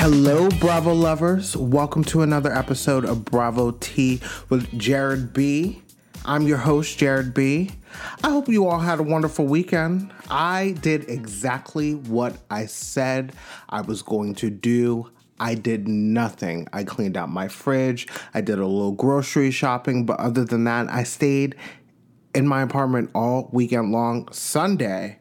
Hello, Bravo lovers. Welcome to another episode of Bravo Tea with Jared B. I'm your host, Jared B. I hope you all had a wonderful weekend. I did exactly what I said I was going to do. I did nothing. I cleaned out my fridge. I did a little grocery shopping, but other than that, I stayed in my apartment all weekend long. Sunday.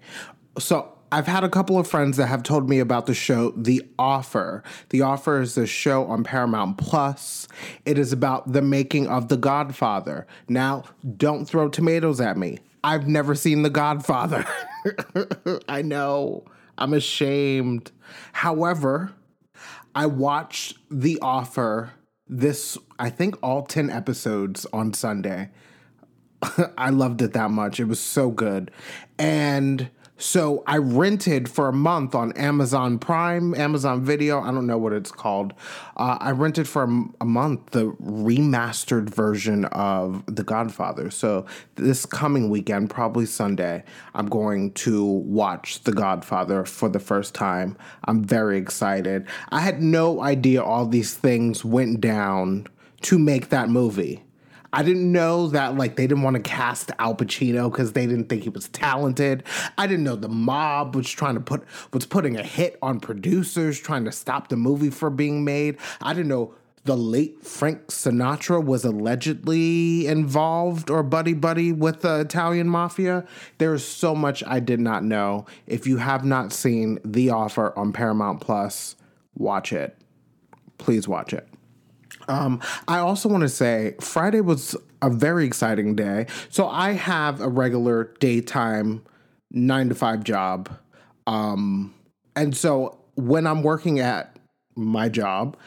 So I've had a couple of friends that have told me about the show The Offer. The Offer is a show on Paramount Plus. It is about the making of The Godfather. Now, don't throw tomatoes at me. I've never seen The Godfather. I know. I'm ashamed. However, I watched The Offer this I think all 10 episodes on Sunday. I loved it that much. It was so good. And so I rented for a month on Amazon Prime, Amazon Video. I don't know what it's called. Uh, I rented for a, a, month the remastered version of The Godfather. So this coming weekend, probably Sunday, I'm going to watch The Godfather for the first time. I'm very excited. I had no idea all these things went down to make that movie. I didn't know that like they didn't want to cast Al Pacino because they didn't think he was talented. I didn't know the mob was trying to put was putting a hit on producers trying to stop the movie from being made. I didn't know the late Frank Sinatra was allegedly involved or buddy buddy with the Italian mafia. There's so much I did not know. If you have not seen The Offer on Paramount Plus, watch it. Please watch it. Um, I also want to say Friday was a very exciting day. So I have a regular daytime nine to five job. Um, and so when I'm working at my job,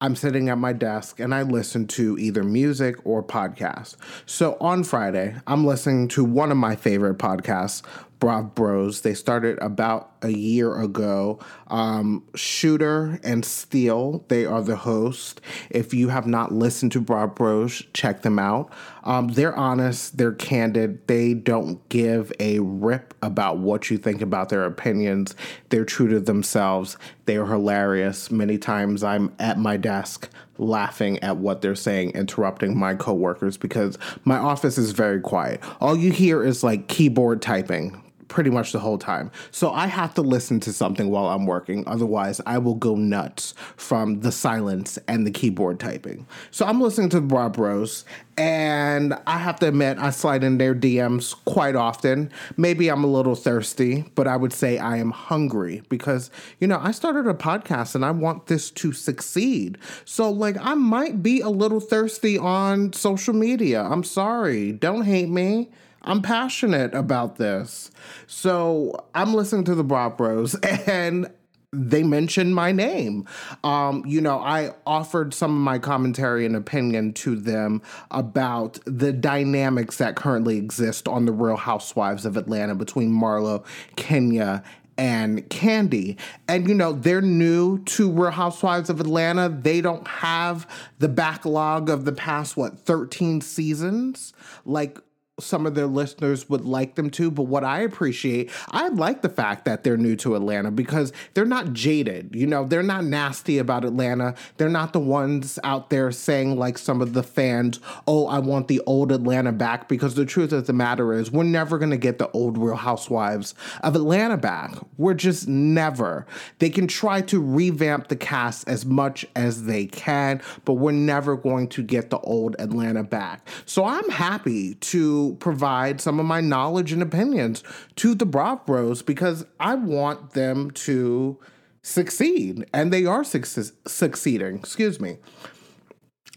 I'm sitting at my desk and I listen to either music or podcasts. So on Friday, I'm listening to one of my favorite podcasts, Brav Bros. They started about a year ago. Um, Shooter and Steele, they are the host. If you have not listened to Brav Bros, check them out. Um, they're honest, they're candid, they don't give a rip about what you think about their opinions. They're true to themselves. They are hilarious. Many times I'm at my desk laughing at what they're saying, interrupting my coworkers because my office is very quiet. All you hear is like keyboard typing pretty much the whole time. So I have to listen to something while I'm working. Otherwise, I will go nuts from the silence and the keyboard typing. So I'm listening to Brav Bros. And I have to admit, I slide in their DMs quite often. Maybe I'm a little thirsty, but I would say I am hungry because, you know, I started a podcast and I want this to succeed. So, like, I might be a little thirsty on social media. I'm sorry. Don't hate me. I'm passionate about this. So I'm listening to the Brav Bros and they mentioned my name. Um, you know, I offered some of my commentary and opinion to them about the dynamics that currently exist on the Real Housewives of Atlanta between Marlo, Kenya, and Kandi. And you know, they're new to Real Housewives of Atlanta. They don't have the backlog of the past what 13 seasons like some of their listeners would like them to, but what I appreciate, I like the fact that they're new to Atlanta because they're not jaded. You know, they're not nasty about Atlanta. They're not the ones out there saying, like some of the fans, oh, I want the old Atlanta back. Because the truth of the matter is, we're never going to get the old Real Housewives of Atlanta back. We're just never. They can try to revamp the cast as much as they can, but we're never going to get the old Atlanta back. So I'm happy to provide some of my knowledge and opinions to the Brav Bros because I want them to succeed, and they are succeeding. Excuse me.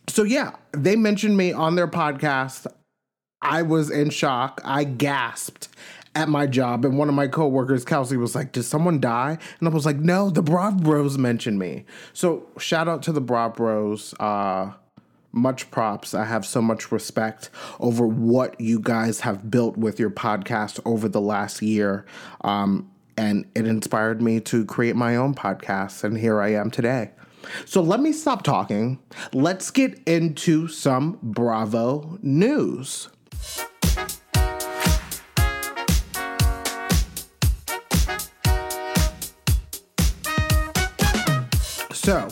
So yeah, they mentioned me on their podcast. I was in shock. I gasped at my job, and one of my coworkers, Kelsey, was like, "Did someone die?" And I was like, "No, the Brav Bros mentioned me." So shout out to the Brav Bros. Uh, much props. I have so much respect over what you guys have built with your podcast over the last year. Um, and it inspired me to create my own podcast. And here I am today. So let me stop talking. Let's get into some Bravo news. So,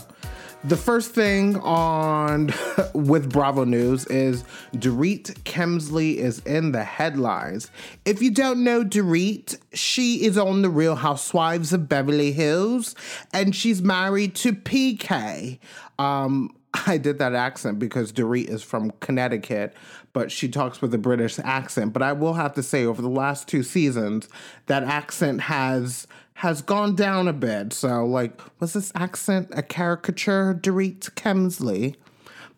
the first thing on with Bravo News is Dorit Kemsley is in the headlines. If you don't know Dorit, she is on the Real Housewives of Beverly Hills and she's married to PK. Um, I did that accent because Dorit is from Connecticut, but she talks with a British accent. But I will have to say, over the last two seasons, that accent has has gone down a bit. So, like, was this accent a caricature, Dorit Kemsley?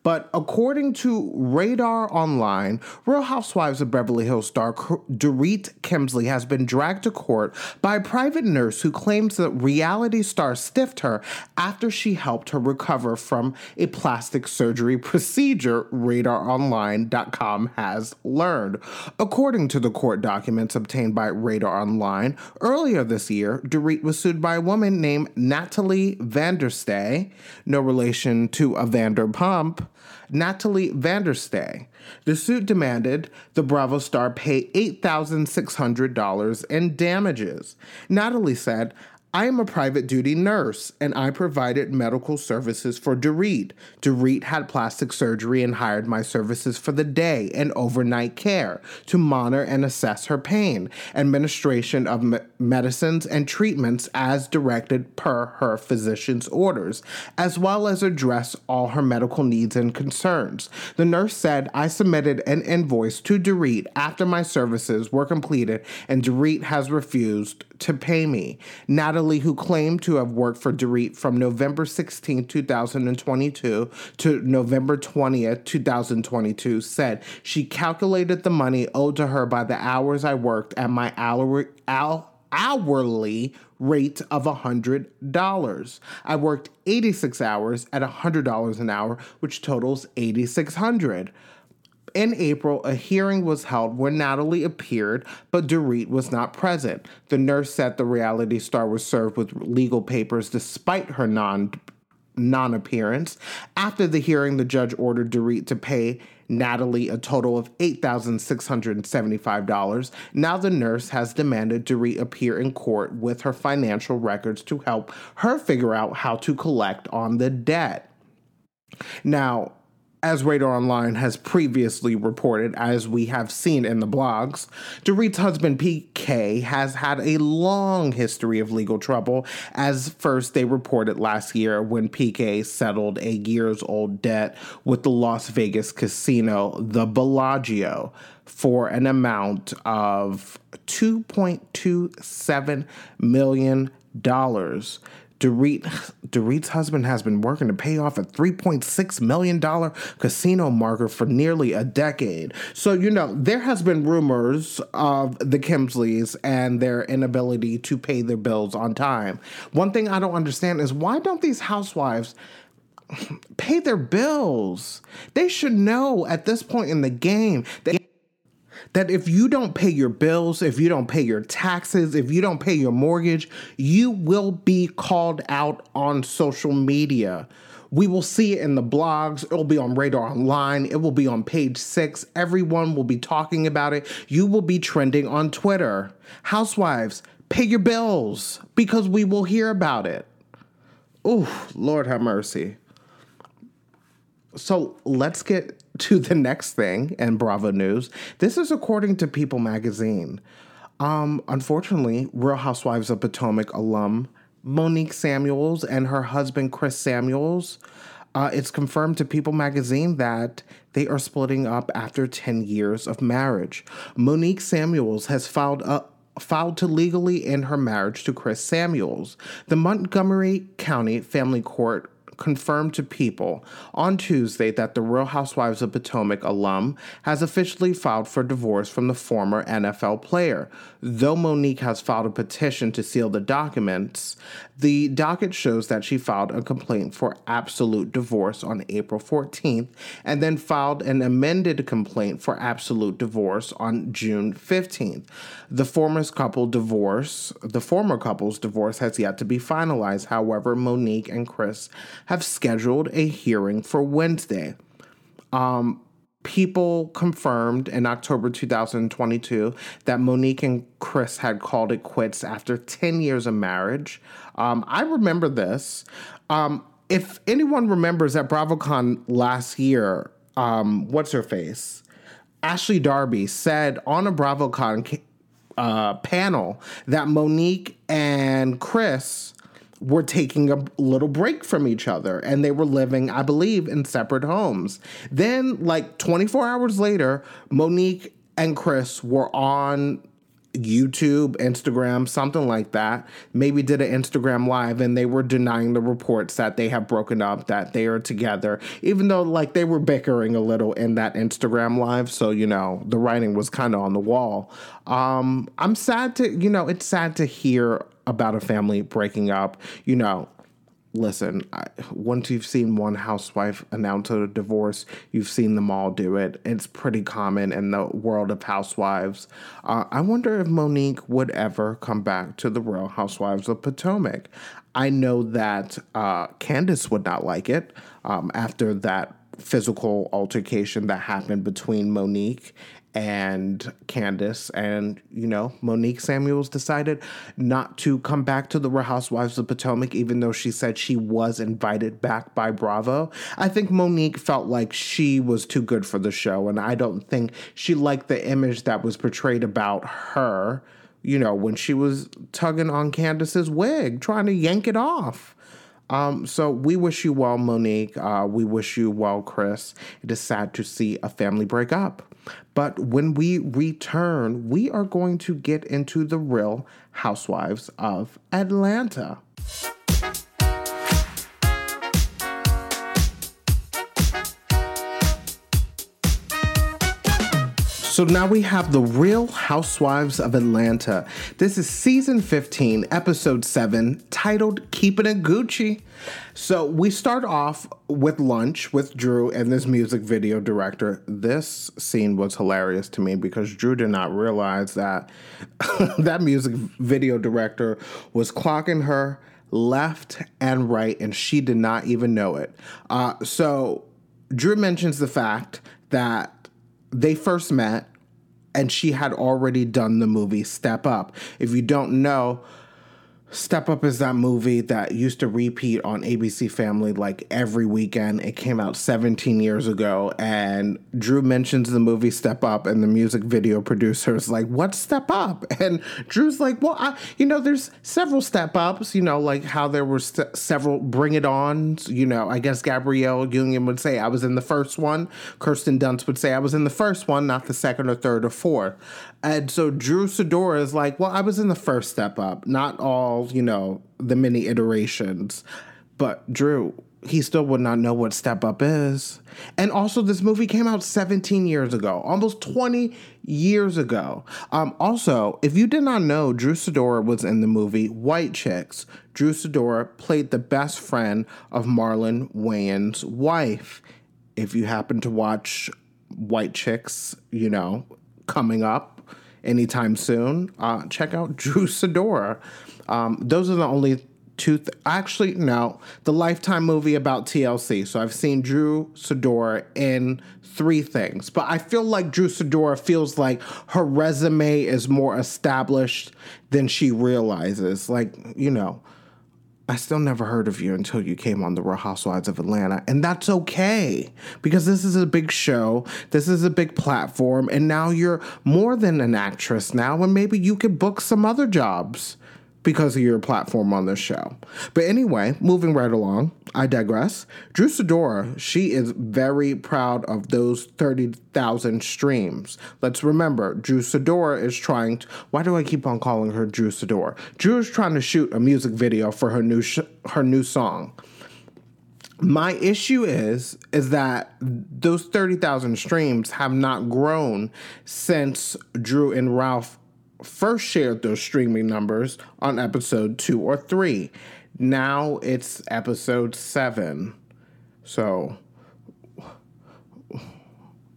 But according to Radar Online, Real Housewives of Beverly Hills star Dorit Kemsley has been dragged to court by a private nurse who claims that reality star stiffed her after she helped her recover from a plastic surgery procedure, RadarOnline.com has learned. According to the court documents obtained by Radar Online, earlier this year, Dorit was sued by a woman named Natalie Vanderstay, no relation to a Vanderpump Natalie Vanderstay. The suit demanded the Bravo star pay $8,600 in damages. Natalie said, I am a private duty nurse and I provided medical services for Dorit. Dorit had plastic surgery and hired my services for the day and overnight care to monitor and assess her pain, administration of me- medicines and treatments as directed per her physician's orders, as well as address all her medical needs and concerns. The nurse said I submitted an invoice to Dorit after my services were completed and Dorit has refused to pay me. Natalie, who claimed to have worked for Dorit from November 16, 2022 to November 20th, 2022, said she calculated the money owed to her by the hours I worked at my hourly, hourly rate of $100. I worked 86 hours at $100 an hour, which totals 8600 in April, a hearing was held where Natalie appeared, but Dorit was not present. The nurse said the reality star was served with legal papers despite her non non appearance. After the hearing, the judge ordered Dorit to pay Natalie a total of $8,675. Now the nurse has demanded Dorit appear in court with her financial records to help her figure out how to collect on the debt. Now, as Radar Online has previously reported, as we have seen in the blogs, Dorit's husband PK has had a long history of legal trouble, as first they reported last year when PK settled a years old debt with the Las Vegas casino, the Bellagio, for an amount of $2.27 million. Dorit, Dorit's husband has been working to pay off a $3.6 million casino marker for nearly a decade. So, you know, there has been rumors of the Kemsleys and their inability to pay their bills on time. One thing I don't understand is why don't these housewives pay their bills? They should know at this point in the game that that if you don't pay your bills, if you don't pay your taxes, if you don't pay your mortgage, you will be called out on social media. We will see it in the blogs. It will be on Radar Online. It will be on page six. Everyone will be talking about it. You will be trending on Twitter. Housewives, pay your bills because we will hear about it. Oh, Lord have mercy. So let's get to the next thing and Bravo News. This is according to People magazine. Um, unfortunately, Real Housewives of Potomac alum Monique Samuels and her husband Chris Samuels. Uh, it's confirmed to People magazine that they are splitting up after 10 years of marriage. Monique Samuels has filed a filed to legally end her marriage to Chris Samuels. The Montgomery County Family Court confirmed to People on Tuesday that the Real Housewives of Potomac alum has officially filed for divorce from the former NFL player. Though Monique has filed a petition to seal the documents, the docket shows that she filed a complaint for absolute divorce on April 14th and then filed an amended complaint for absolute divorce on June 15th. The former couple divorce, the former couple's divorce has yet to be finalized. However, Monique and Chris have scheduled a hearing for Wednesday. Um, people confirmed in October 2022 that Monique and Chris had called it quits after 10 years of marriage. Um, I remember this. Um, if anyone remembers at BravoCon last year, um, what's her face? Ashley Darby said on a BravoCon uh, panel that Monique and Chris were taking a little break from each other and they were living, I believe, in separate homes. Then, like 24 hours later, Monique and Chris were on YouTube, Instagram, something like that. Maybe did an Instagram live and they were denying the reports that they have broken up, that they are together, even though like they were bickering a little in that Instagram live. So, you know, the writing was kind of on the wall. Um, I'm sad to, you know, it's sad to hear about a family breaking up. You know, listen, I, once you've seen one housewife announce a divorce, you've seen them all do it. It's pretty common in the world of housewives. Uh, I wonder if Monique would ever come back to the Real Housewives of Potomac. I know that uh, Candiace would not like it um, after that physical altercation that happened between Monique and Candiace and you know Monique Samuels decided not to come back to the Real Housewives of Potomac even though she said she was invited back by Bravo. I think Monique felt like she was too good for the show and I don't think she liked the image that was portrayed about her, you know, when she was tugging on Candiace's wig, trying to yank it off. Um, so we wish you well, Monique. Uh, we wish you well, Chris. It is sad to see a family break up. But when we return, we are going to get into the real housewives of Atlanta. So now we have The Real Housewives of Atlanta. This is season 15, episode 7, titled Keeping It Gucci. So we start off with lunch with Drew and this music video director. This scene was hilarious to me because Drew did not realize that that music video director was clocking her left and right, and she did not even know it. Uh, so Drew mentions the fact that they first met and she had already done the movie Step Up. If you don't know, Step Up is that movie that used to repeat on ABC Family like every weekend. It came out 17 years ago, and Drew mentions the movie Step Up, and the music video producer is like, What's Step Up? And Drew's like, Well, I, you know, there's several Step Ups, you know, like how there were st- several Bring It Ons. You know, I guess Gabrielle Union would say I was in the first one. Kirsten Dunst would say I was in the first one, not the second or third or fourth. And so Drew Sidora is like, Well, I was in the first Step Up, not all you know, the many iterations. But Drew, he still would not know what Step Up is. And also, this movie came out 17 years ago, almost 20 years ago. Um, also, if you did not know, Drew Sidora was in the movie White Chicks. Drew Sidora played the best friend of Marlon Wayans' wife. If you happen to watch White Chicks, you know, coming up anytime soon, uh, check out Drew Sidora. Um, those are the only two. Th- Actually, no, the Lifetime movie about TLC. So I've seen Drew Sidora in three things, but I feel like Drew Sidora feels like her resume is more established than she realizes. Like you know. I still never heard of you until you came on the Real Housewives of Atlanta. And that's okay because this is a big show. This is a big platform. And now you're more than an actress now. And maybe you could book some other jobs because of your platform on this show. But anyway, moving right along, I digress. Drew Sidora, she is very proud of those 30,000 streams. Let's remember, Drew Sidora is trying to, why do I keep on calling her Drew Sidora? Drew is trying to shoot a music video for her new sh- her new song. My issue is is that those 30,000 streams have not grown since Drew and Ralph first shared those streaming numbers on episode two or three. Now it's episode seven. So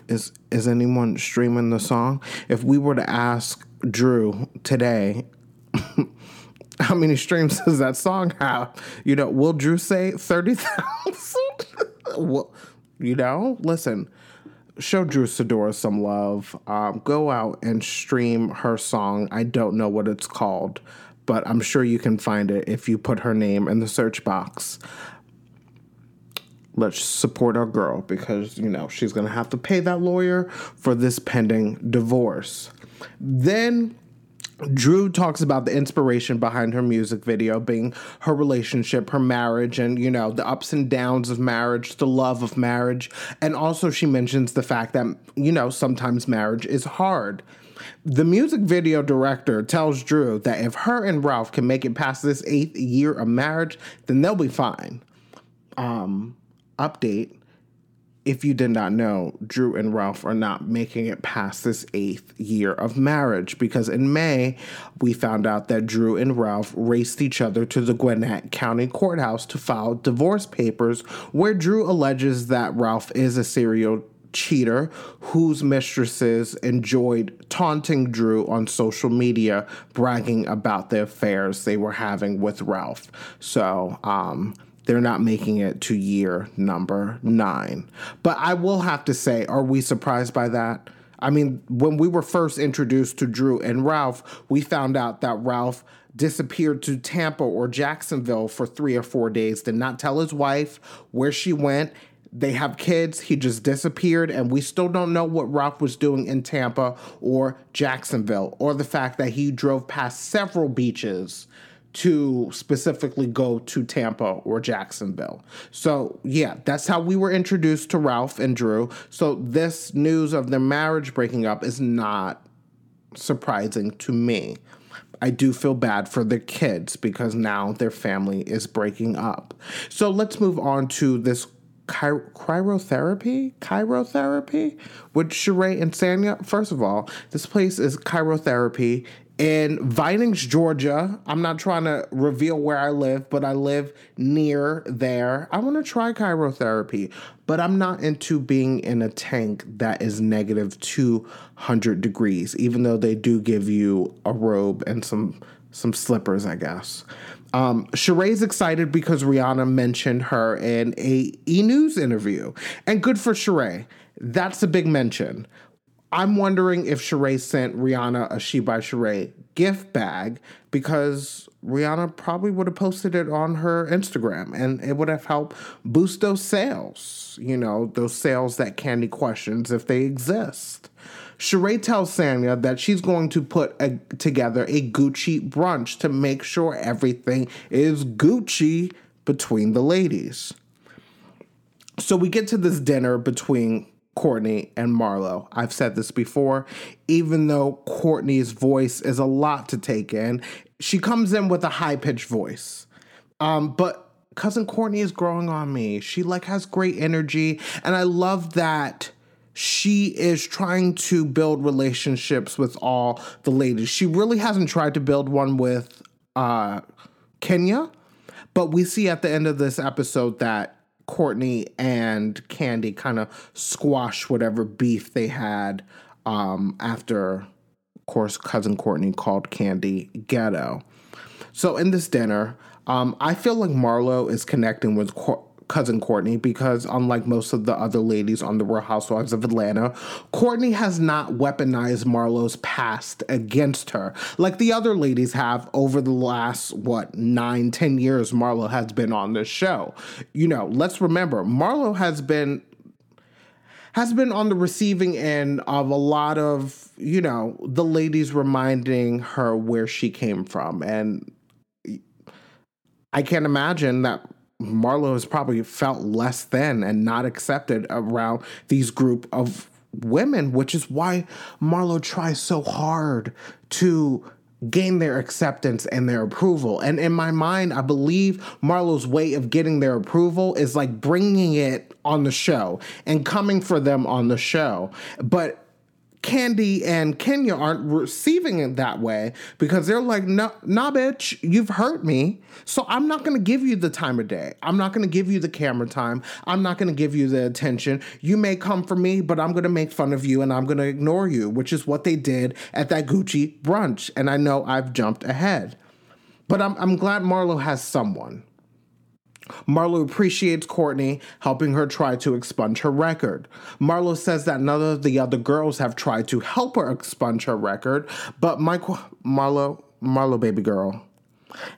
is is anyone streaming the song? If we were to ask Drew today, how many streams does that song have? You know, will Drew say thirty thousand? well, you know, listen show Drew Sidora some love. Um, go out and stream her song. I don't know what it's called, but I'm sure you can find it if you put her name in the search box. let's support our girl because, you know, she's going to have to pay that lawyer for this pending divorce. Then Drew talks about the inspiration behind her music video being her relationship, her marriage, and you know, the ups and downs of marriage, the love of marriage. And also, she mentions the fact that, you know, sometimes marriage is hard. The music video director tells Drew that if her and Ralph can make it past this eighth year of marriage, then they'll be fine. Um, update if you did not know, Drew and Ralph are not making it past this eighth year of marriage because in May, we found out that Drew and Ralph raced each other to the Gwinnett County Courthouse to file divorce papers, where Drew alleges that Ralph is a serial cheater whose mistresses enjoyed taunting Drew on social media, bragging about the affairs they were having with Ralph. So, um, they're not making it to year number nine. But I will have to say, are we surprised by that? I mean, when we were first introduced to Drew and Ralph, we found out that Ralph disappeared to Tampa or Jacksonville for three or four days, did not tell his wife where she went. They have kids. He just disappeared, and we still don't know what Ralph was doing in Tampa or Jacksonville, or the fact that he drove past several beaches to specifically go to Tampa or Jacksonville. So, yeah, that's how we were introduced to Ralph and Drew. So, this news of their marriage breaking up is not surprising to me. I do feel bad for the kids because now their family is breaking up. So, let's move on to this cryotherapy, chirotherapy with Sheree and Sanya. First of all, this place is chirotherapy in Vinings, Georgia. I'm not trying to reveal where I live, but I live near there. I want to try chirotherapy, but I'm not into being in a tank that is negative 200 degrees, even though they do give you a robe and some some slippers, I guess. Um, Sheree's excited because Rihanna mentioned her in a E News interview, and good for Sheree. That's a big mention. I'm wondering if Sheree sent Rihanna a She by Sheree gift bag because Rihanna probably would have posted it on her Instagram and it would have helped boost those sales, you know, those sales that Kandi questions if they exist. Sheree tells Sanya that she's going to put a, together a Gucci brunch to make sure everything is Gucci between the ladies. So we get to this dinner between Courtney and Marlo. I've said this before. Even though Courtney's voice is a lot to take in, she comes in with a high pitched voice. Um, but cousin Courtney is growing on me. She like has great energy, and I love that she is trying to build relationships with all the ladies. She really hasn't tried to build one with uh, Kenya, but we see at the end of this episode that Courtney and Kandi kind of squash whatever beef they had um, after, of course, cousin Courtney called Kandi ghetto. So in this dinner, um, I feel like Marlo is connecting with cousin Courtney because, unlike most of the other ladies on the Real Housewives of Atlanta, Courtney has not weaponized Marlo's past against her like the other ladies have over the last, what, nine, ten years Marlo has been on this show. You know, let's remember, Marlo has been has been on the receiving end of a lot of, you know, the ladies reminding her where she came from. And I can't imagine that Marlo has probably felt less than and not accepted around these group of women, which is why Marlo tries so hard to gain their acceptance and their approval. And in my mind, I believe Marlo's way of getting their approval is like bringing it on the show and coming for them on the show. But Kandi and Kenya aren't receiving it that way because they're like, no, nah, bitch, you've hurt me. So I'm not going to give you the time of day. I'm not going to give you the camera time. I'm not going to give you the attention. You may come for me, but I'm going to make fun of you and I'm going to ignore you, which is what they did at that Gucci brunch. And I know I've jumped ahead. But I'm, I'm glad Marlo has someone. Marlo appreciates Courtney helping her try to expunge her record. Marlo says that none of the other girls have tried to help her expunge her record, but Michael Marlo, Marlo baby girl,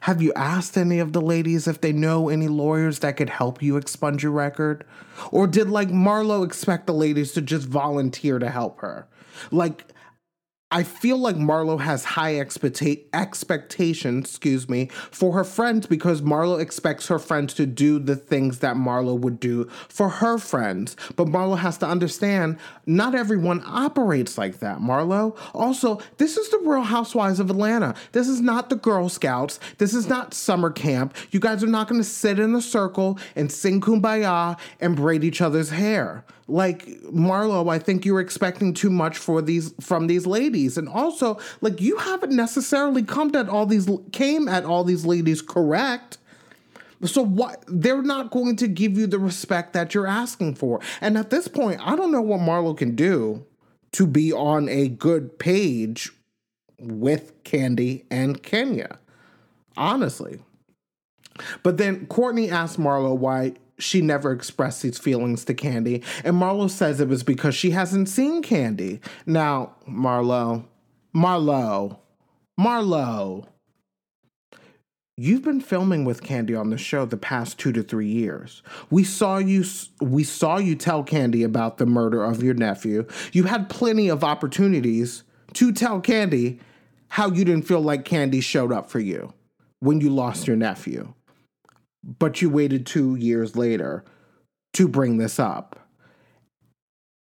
Have you asked any of the ladies if they know any lawyers that could help you expunge your record? Or did like Marlo expect the ladies to just volunteer to help her? Like, I feel like Marlo has high expecta- expectations, excuse me, for her friends because Marlo expects her friends to do the things that Marlo would do for her friends. But Marlo has to understand not everyone operates like that, Marlo. Also, this is the Real Housewives of Atlanta. This is not the Girl Scouts. This is not summer camp. You guys are not going to sit in a circle and sing kumbaya and braid each other's hair like Marlo, I think you're expecting too much for these from these ladies, and also like you haven't necessarily come at all these came at all these ladies correct. So what they're not going to give you the respect that you're asking for. And at this point, I don't know what Marlo can do to be on a good page with Kandi and Kenya. Honestly. But then Courtney asked Marlo why she never expressed these feelings to Kandi. And Marlo says it was because she hasn't seen Kandi. Now, Marlo, Marlo, Marlo, you've been filming with Kandi on the show the past two to three years. We saw you. We saw you tell Kandi about the murder of your nephew. You had plenty of opportunities to tell Kandi how you didn't feel like Kandi showed up for you when you lost your nephew but you waited two years later to bring this up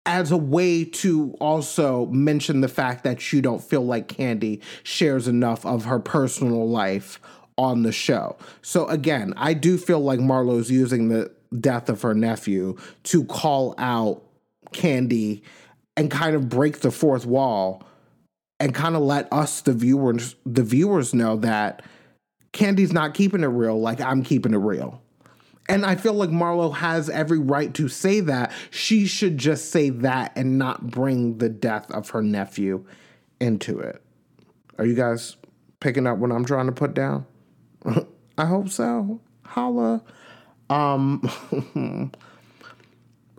as a way to also mention the fact that you don't feel like Kandi shares enough of her personal life on the show. So again, I do feel like Marlo's using the death of her nephew to call out Kandi and kind of break the fourth wall and kind of let us the viewers the viewers know that Kandi's not keeping it real like I'm keeping it real. And I feel like Marlo has every right to say that. She should just say that and not bring the death of her nephew into it. Are you guys picking up what I'm trying to put down? I hope so. Holla. Um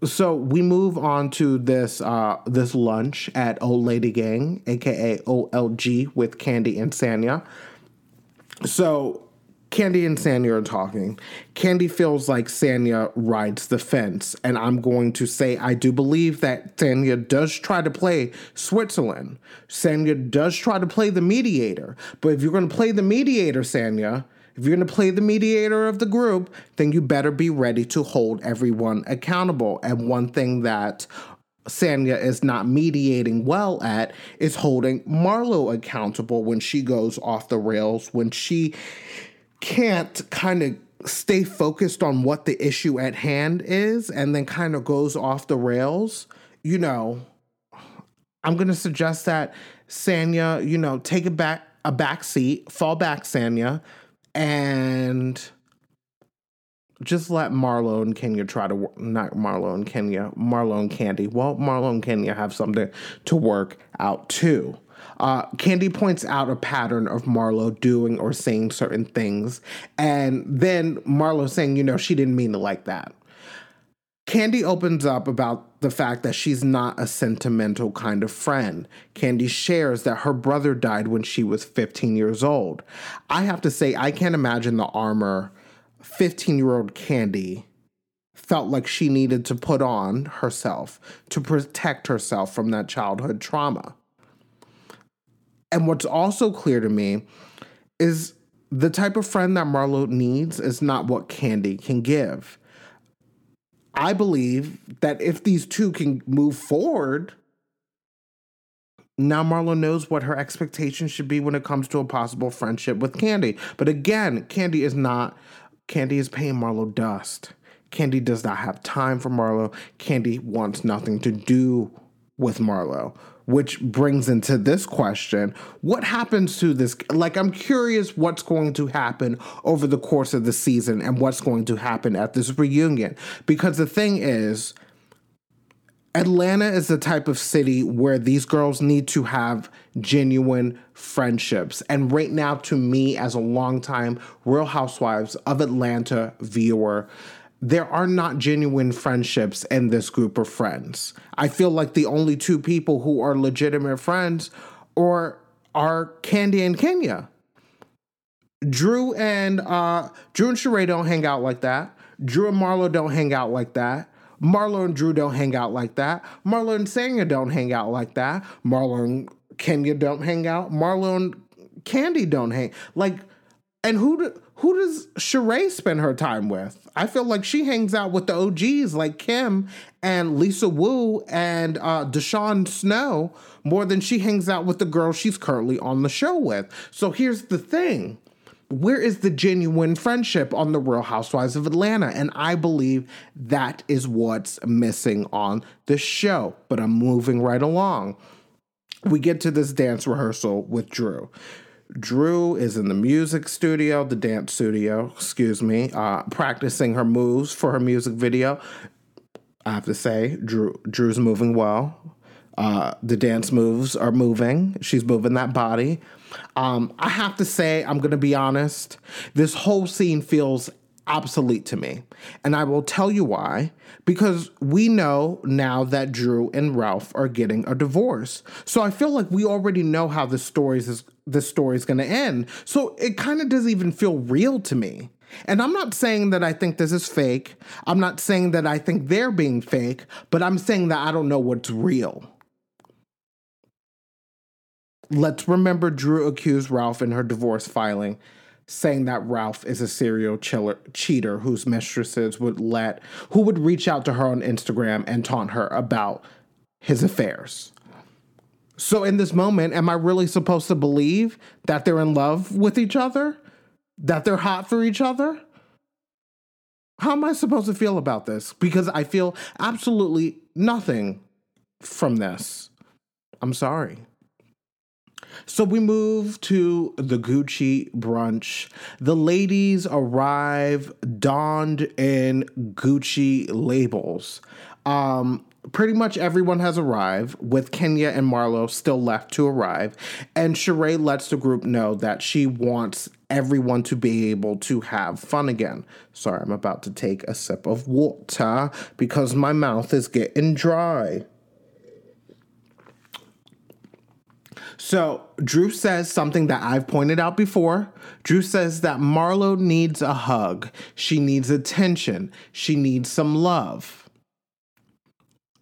so we move on to this uh this lunch at Old Lady Gang, aka OLG with Kandi and Sanya. So Kandi and Sanya are talking. Kandi feels like Sanya rides the fence, and I'm going to say I do believe that Sanya does try to play Switzerland. Sanya does try to play the mediator, but if you're going to play the mediator, Sanya, if you're going to play the mediator of the group, then you better be ready to hold everyone accountable. And one thing that Sanya is not mediating well at is holding Marlo accountable when she goes off the rails, when she can't kind of stay focused on what the issue at hand is and then kind of goes off the rails. You know, I'm going to suggest that Sanya, you know, take a back a back seat, fall back Sanya and just let Marlo and Kenya try to work, not Marlo and Kenya, Marlo and Kandi. Well, Marlo and Kenya have something to work out too. Uh, Kandi points out a pattern of Marlo doing or saying certain things, and then Marlo saying, you know, she didn't mean it like that. Kandi opens up about the fact that she's not a sentimental kind of friend. Kandi shares that her brother died when she was 15 years old. I have to say, I can't imagine the armor 15 year old Kandi felt like she needed to put on herself to protect herself from that childhood trauma. And what's also clear to me is the type of friend that Marlo needs is not what Kandi can give. I believe that if these two can move forward, now Marlo knows what her expectations should be when it comes to a possible friendship with Kandi. But again, Kandi is not Kandi is paying Marlo dust. Kandi does not have time for Marlo. Kandi wants nothing to do with Marlo, which brings into this question what happens to this? Like, I'm curious what's going to happen over the course of the season and what's going to happen at this reunion. Because the thing is, Atlanta is the type of city where these girls need to have genuine friendships. And right now, to me, as a longtime Real Housewives of Atlanta viewer, there are not genuine friendships in this group of friends. I feel like the only two people who are legitimate friends or are Kandi and Kenya. Drew and uh Drew and Sheree don't hang out like that. Drew and Marlo don't hang out like that. Marlo and Drew don't hang out like that. Marlo and Sanya don't hang out like that. Marlo and Kenya don't hang out. Marlo and Kandi don't hang like and who do, who does Sheree spend her time with? I feel like she hangs out with the OGs like Kim and Lisa Wu and uh, Deshawn Snow more than she hangs out with the girl she's currently on the show with. So here's the thing where is the genuine friendship on the Real Housewives of Atlanta? And I believe that is what's missing on the show. But I'm moving right along. We get to this dance rehearsal with Drew. Drew is in the music studio, the dance studio, excuse me, uh, practicing her moves for her music video. I have to say, Drew Drew's moving well. Uh, the dance moves are moving. She's moving that body. Um, I have to say, I'm going to be honest, this whole scene feels obsolete to me. And I will tell you why. Because we know now that Drew and Ralph are getting a divorce. So I feel like we already know how the stories is the story's gonna end. So it kind of doesn't even feel real to me. And I'm not saying that I think this is fake. I'm not saying that I think they're being fake, but I'm saying that I don't know what's real. Let's remember Drew accused Ralph in her divorce filing, saying that Ralph is a serial chiller, cheater whose mistresses would let, who would reach out to her on Instagram and taunt her about his affairs. So, in this moment, am I really supposed to believe that they're in love with each other? That they're hot for each other? How am I supposed to feel about this? Because I feel absolutely nothing from this. I'm sorry. So we move to the Gucci brunch. The ladies arrive donned in Gucci labels. Um, pretty much everyone has arrived, with Kenya and Marlo still left to arrive. And Sheree lets the group know that she wants everyone to be able to have fun again. Sorry, I'm about to take a sip of water because my mouth is getting dry. So Drew says something that I've pointed out before. Drew says that Marlo needs a hug. She needs attention. She needs some love.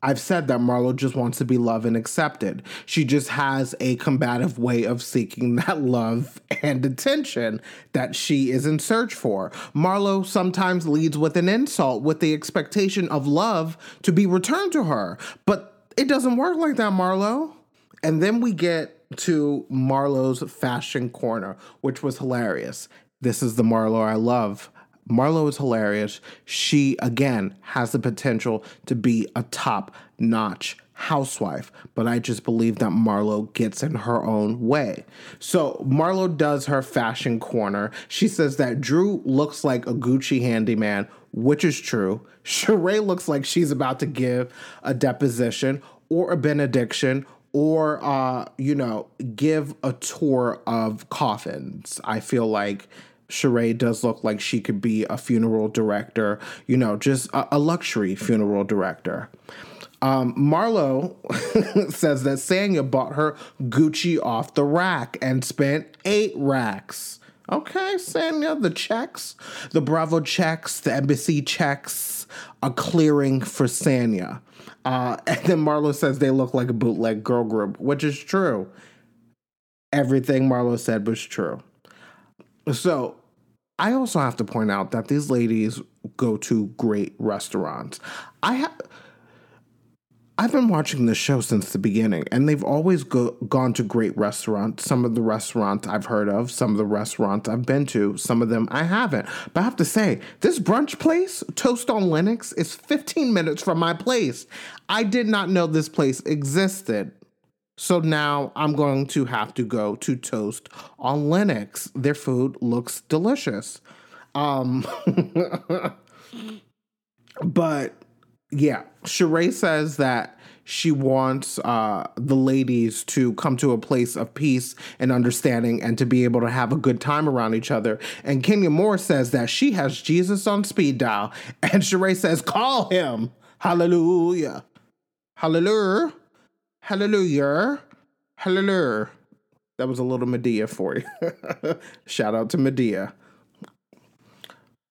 I've said that Marlo just wants to be loved and accepted. She just has a combative way of seeking that love and attention that she is in search for. Marlo sometimes leads with an insult with the expectation of love to be returned to her. But it doesn't work like that, Marlo. And then we get to Marlo's fashion corner, which was hilarious. This is the Marlo I love. Marlo is hilarious. She, again, has the potential to be a top notch housewife, but I just believe that Marlo gets in her own way. So Marlo does her fashion corner. She says that Drew looks like a Gucci handyman, which is true. Sheree looks like she's about to give a deposition or a benediction or uh, you know, give a tour of coffins. I feel like Sheree does look like she could be a funeral director, you know, just a, a luxury funeral director. Um, Marlo says that Sanya bought her Gucci off the rack and spent eight racks. Okay, Sanya, the checks, the Bravo checks, the embassy checks are clearing for Sanya. Uh, and then Marlo says they look like a bootleg girl group, which is true. Everything Marlo said was true. So I also have to point out that these ladies go to great restaurants. I have I've been watching this show since the beginning, and they've always go- gone to great restaurants. Some of the restaurants I've heard of, some of the restaurants I've been to, some of them I haven't. But I have to say, this brunch place, Toast on Lenox, is 15 minutes from my place. I did not know this place existed. So now I'm going to have to go to Toast on Lenox. Their food looks delicious. Um, but yeah, Sheree says that she wants uh, the ladies to come to a place of peace and understanding and to be able to have a good time around each other. And Kenya Moore says that she has Jesus on speed dial. And Sheree says, call him. Hallelujah. Hallelujah. Hallelujah. Hallelujah. That was a little Madea for you. Shout out to Madea.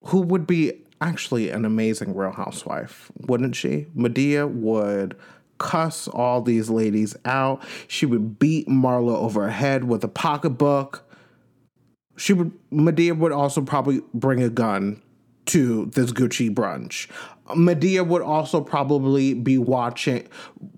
Who would be actually an amazing real housewife, wouldn't she? Madea would cuss all these ladies out. She would beat Marla over her head with a pocketbook. She would Madea would also probably bring a gun to this Gucci brunch. Madea would also probably be watching,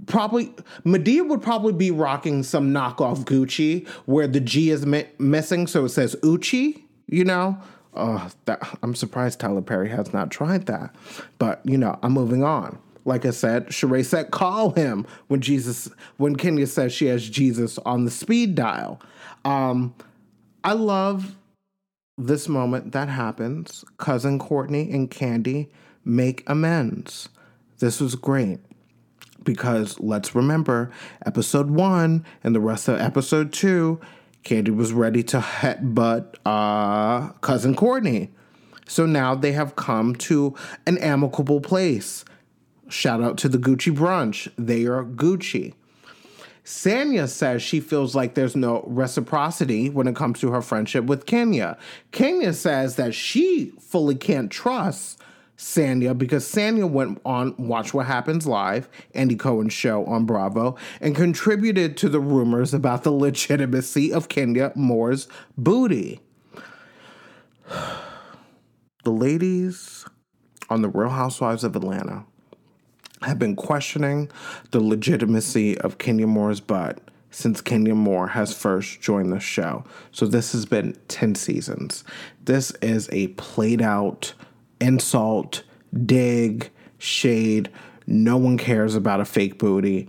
probably, Madea would probably be rocking some knockoff Gucci where the G is mi- missing, so it says Uchi, you know? Uh, that, I'm surprised Tyler Perry has not tried that. But, you know, I'm moving on. Like I said, Sheree said, call him when Jesus, when Kenya says she has Jesus on the speed dial. Um, I love this moment that happens. Cousin Courtney and Kandi make amends. This was great because let's remember episode one and the rest of episode two, Kandi was ready to headbutt uh, cousin Courtney. So now they have come to an amicable place. Shout out to the Gucci brunch. They are Gucci. Sanya says she feels like there's no reciprocity when it comes to her friendship with Kenya. Kenya says that she fully can't trust Sanya because Sanya went on Watch What Happens Live, Andy Cohen's show on Bravo, and contributed to the rumors about the legitimacy of Kenya Moore's booty. The ladies on The Real Housewives of Atlanta have been questioning the legitimacy of Kenya Moore's butt since Kenya Moore has first joined the show. So this has been 10 seasons. This is a played out insult, dig, shade. No one cares about a fake booty.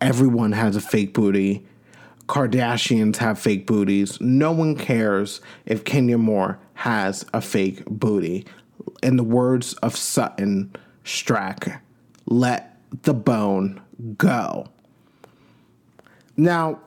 Everyone has a fake booty. Kardashians have fake booties. No one cares if Kenya Moore has a fake booty. In the words of Sutton Stracke, let the bone go. Now,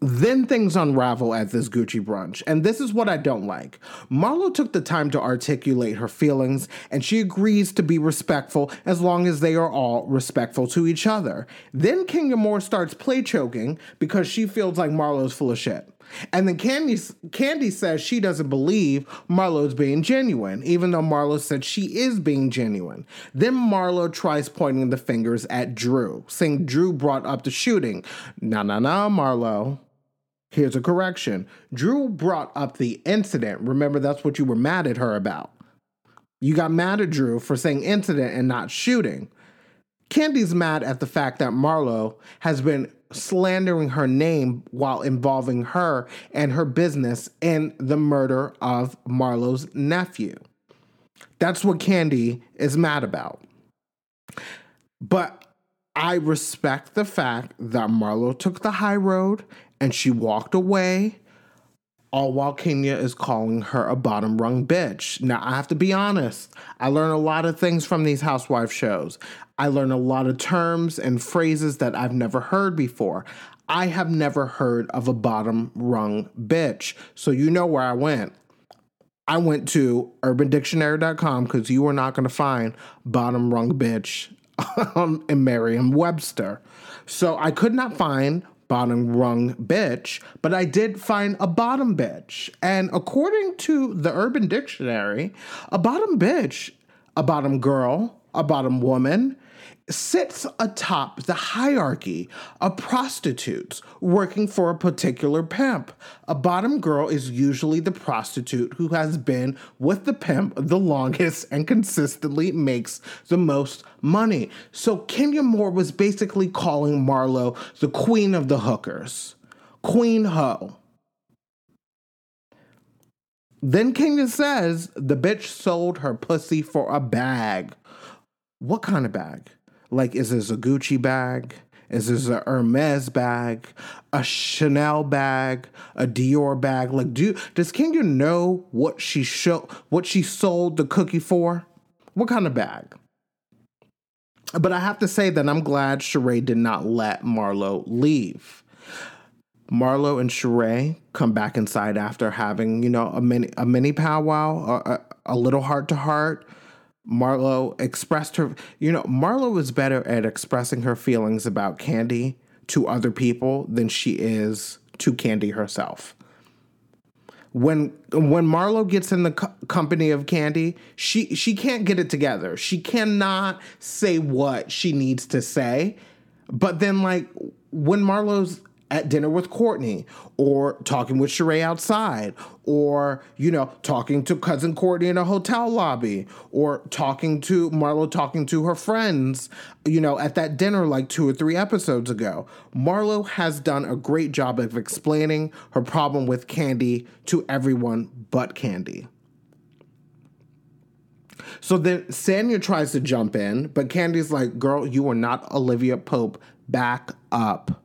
then things unravel at this Gucci brunch, and this is what I don't like. Marlo took the time to articulate her feelings, and she agrees to be respectful as long as they are all respectful to each other. Then Kenya Moore starts play choking because she feels like Marlo's full of shit. And then Candy, Kandi says she doesn't believe Marlo's being genuine, even though Marlo said she is being genuine. Then Marlo tries pointing the fingers at Drew, saying Drew brought up the shooting. Nah, nah, nah, Marlo. Here's a correction Drew brought up the incident. Remember, that's what you were mad at her about. You got mad at Drew for saying incident and not shooting. Kandi's mad at the fact that Marlo has been slandering her name while involving her and her business in the murder of Marlo's nephew. That's what Candy is mad about. But I respect the fact that Marlo took the high road and she walked away all while Kenya is calling her a bottom rung bitch. Now, I have to be honest, I learn a lot of things from these housewife shows. I learn a lot of terms and phrases that I've never heard before. I have never heard of a bottom rung bitch. So, you know where I went. I went to urbandictionary.com because you are not going to find bottom rung bitch um, in Merriam Webster. So, I could not find bottom rung bitch, but I did find a bottom bitch. And according to the Urban Dictionary, a bottom bitch, a bottom girl, a bottom woman sits atop the hierarchy of prostitutes working for a particular pimp. A bottom girl is usually the prostitute who has been with the pimp the longest and consistently makes the most money. So Kenya Moore was basically calling Marlo the queen of the hookers, Queen Ho. Then Kenya says the bitch sold her pussy for a bag. What kind of bag? Like, is this a Gucci bag? Is this a Hermes bag? A Chanel bag? A Dior bag? Like, do does Kenya know what she show what she sold the cookie for? What kind of bag? But I have to say that I'm glad Sheree did not let Marlo leave. Marlo and Sheree come back inside after having, you know, a mini a mini powwow, a, a, a little heart to heart Marlo expressed her, you know, Marlo is better at expressing her feelings about Kandi to other people than she is to Kandi herself. When when Marlo gets in the co- company of Kandi, she she can't get it together. She cannot say what she needs to say. But then like when Marlo's at dinner with Courtney or talking with Sheree outside or, you know, talking to cousin Courtney in a hotel lobby or talking to Marlo talking to her friends, you know, at that dinner like two or three episodes ago. Marlo has done a great job of explaining her problem with Kandi to everyone but Kandi. So then Sanya tries to jump in, but Kandi's like, girl, you are not Olivia Pope. Back up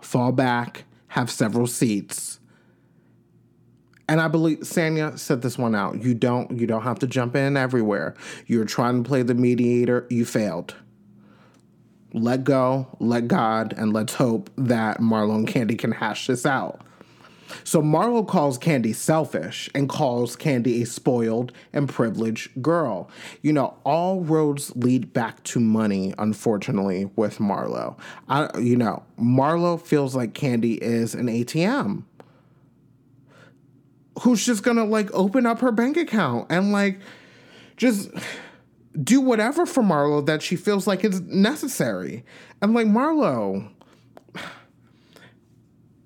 fall back, have several seats. And I believe Sanya said this one out. You don't you don't have to jump in everywhere. You're trying to play the mediator, you failed. Let go, let God, and let's hope that Marlon Kandi can hash this out. So Marlo calls Kandi selfish and calls Kandi a spoiled and privileged girl. You know, all roads lead back to money, unfortunately, with Marlo. I, you know, Marlo feels like Kandi is an ATM who's just gonna like open up her bank account and like just do whatever for Marlo that she feels like is necessary. I'm like, Marlo,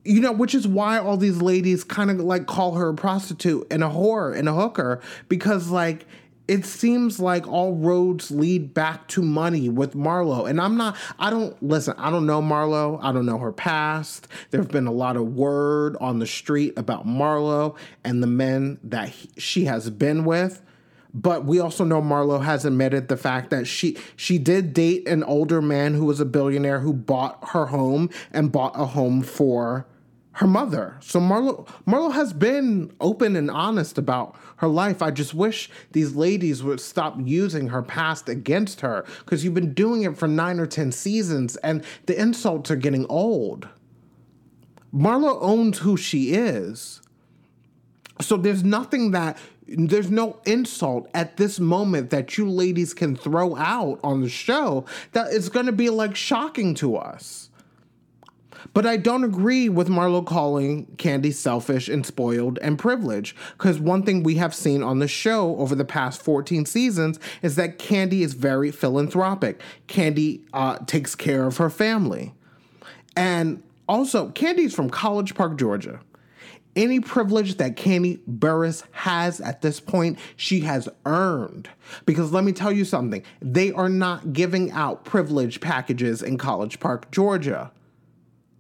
you know, which is why all these ladies kind of like call her a prostitute and a whore and a hooker because like it seems like all roads lead back to money with Marlo. And I'm not, I don't, listen, I don't know Marlo. I don't know her past. There have been a lot of word on the street about Marlo and the men that he, she has been with. But we also know Marlo has admitted the fact that she she did date an older man who was a billionaire who bought her home and bought a home for her mother. So Marlo Marlo has been open and honest about her life. I just wish these ladies would stop using her past against her because you've been doing it for 9 or 10 seasons and the insults are getting old. Marlo owns who she is. So there's nothing that there's no insult at this moment that you ladies can throw out on the show that is going to be like shocking to us. But I don't agree with Marlo calling Kandi selfish and spoiled and privileged. Because one thing we have seen on the show over the past 14 seasons is that Kandi is very philanthropic. Kandi uh, takes care of her family. And also, Kandi's from College Park, Georgia. Any privilege that Kandi Burruss has at this point, she has earned. Because let me tell you something, they are not giving out privilege packages in College Park, Georgia.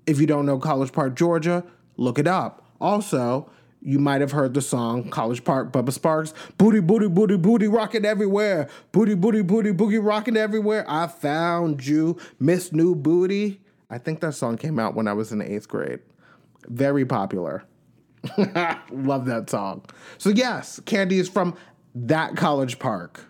If you don't know College Park, Georgia, look it up. Also, you might have heard the song College Park, Bubba Sparxxx, Booty, booty, booty, booty, rocking everywhere. Booty, booty, booty, boogie, rocking everywhere. I found you, Miss New Booty. I think that song came out when I was in eighth grade. Very popular. Love that song. So, yes, Kandi is from that college park.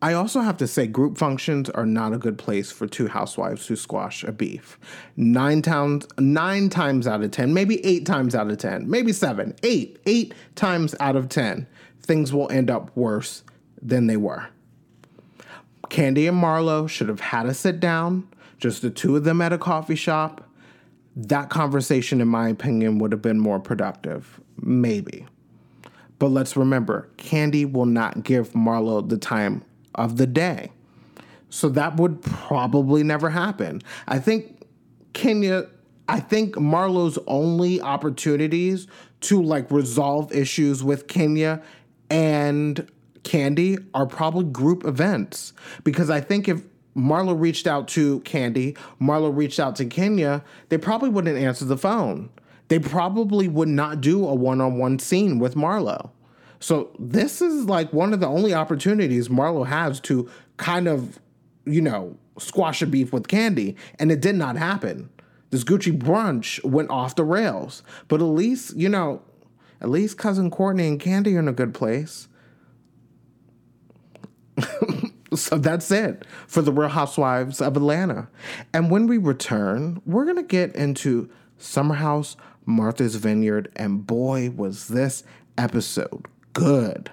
I also have to say, group functions are not a good place for two housewives who squash a beef. Nine times, nine times out of ten, maybe eight times out of ten, maybe seven, eight, eight times out of ten, things will end up worse than they were. Kandi and Marlo should have had a sit down, just the two of them at a coffee shop. That conversation, in my opinion, would have been more productive. Maybe. But let's remember, Kandi will not give Marlo the time of the day. So that would probably never happen. I think Kenya, I think Marlo's only opportunities to like resolve issues with Kenya and Kandi are probably group events. Because I think if Marlo reached out to Kandi, Marlo reached out to Kenya, they probably wouldn't answer the phone. They probably would not do a one on one scene with Marlo. So this is like one of the only opportunities Marlo has to kind of, you know, squash a beef with Kandi, and it did not happen. This Gucci brunch went off the rails, but at least you know, at least cousin Courtney and Kandi are in a good place. so that's it for the Real Housewives of Atlanta. And when we return, we're gonna get into Summer House, Martha's Vineyard, and boy, was this episode good.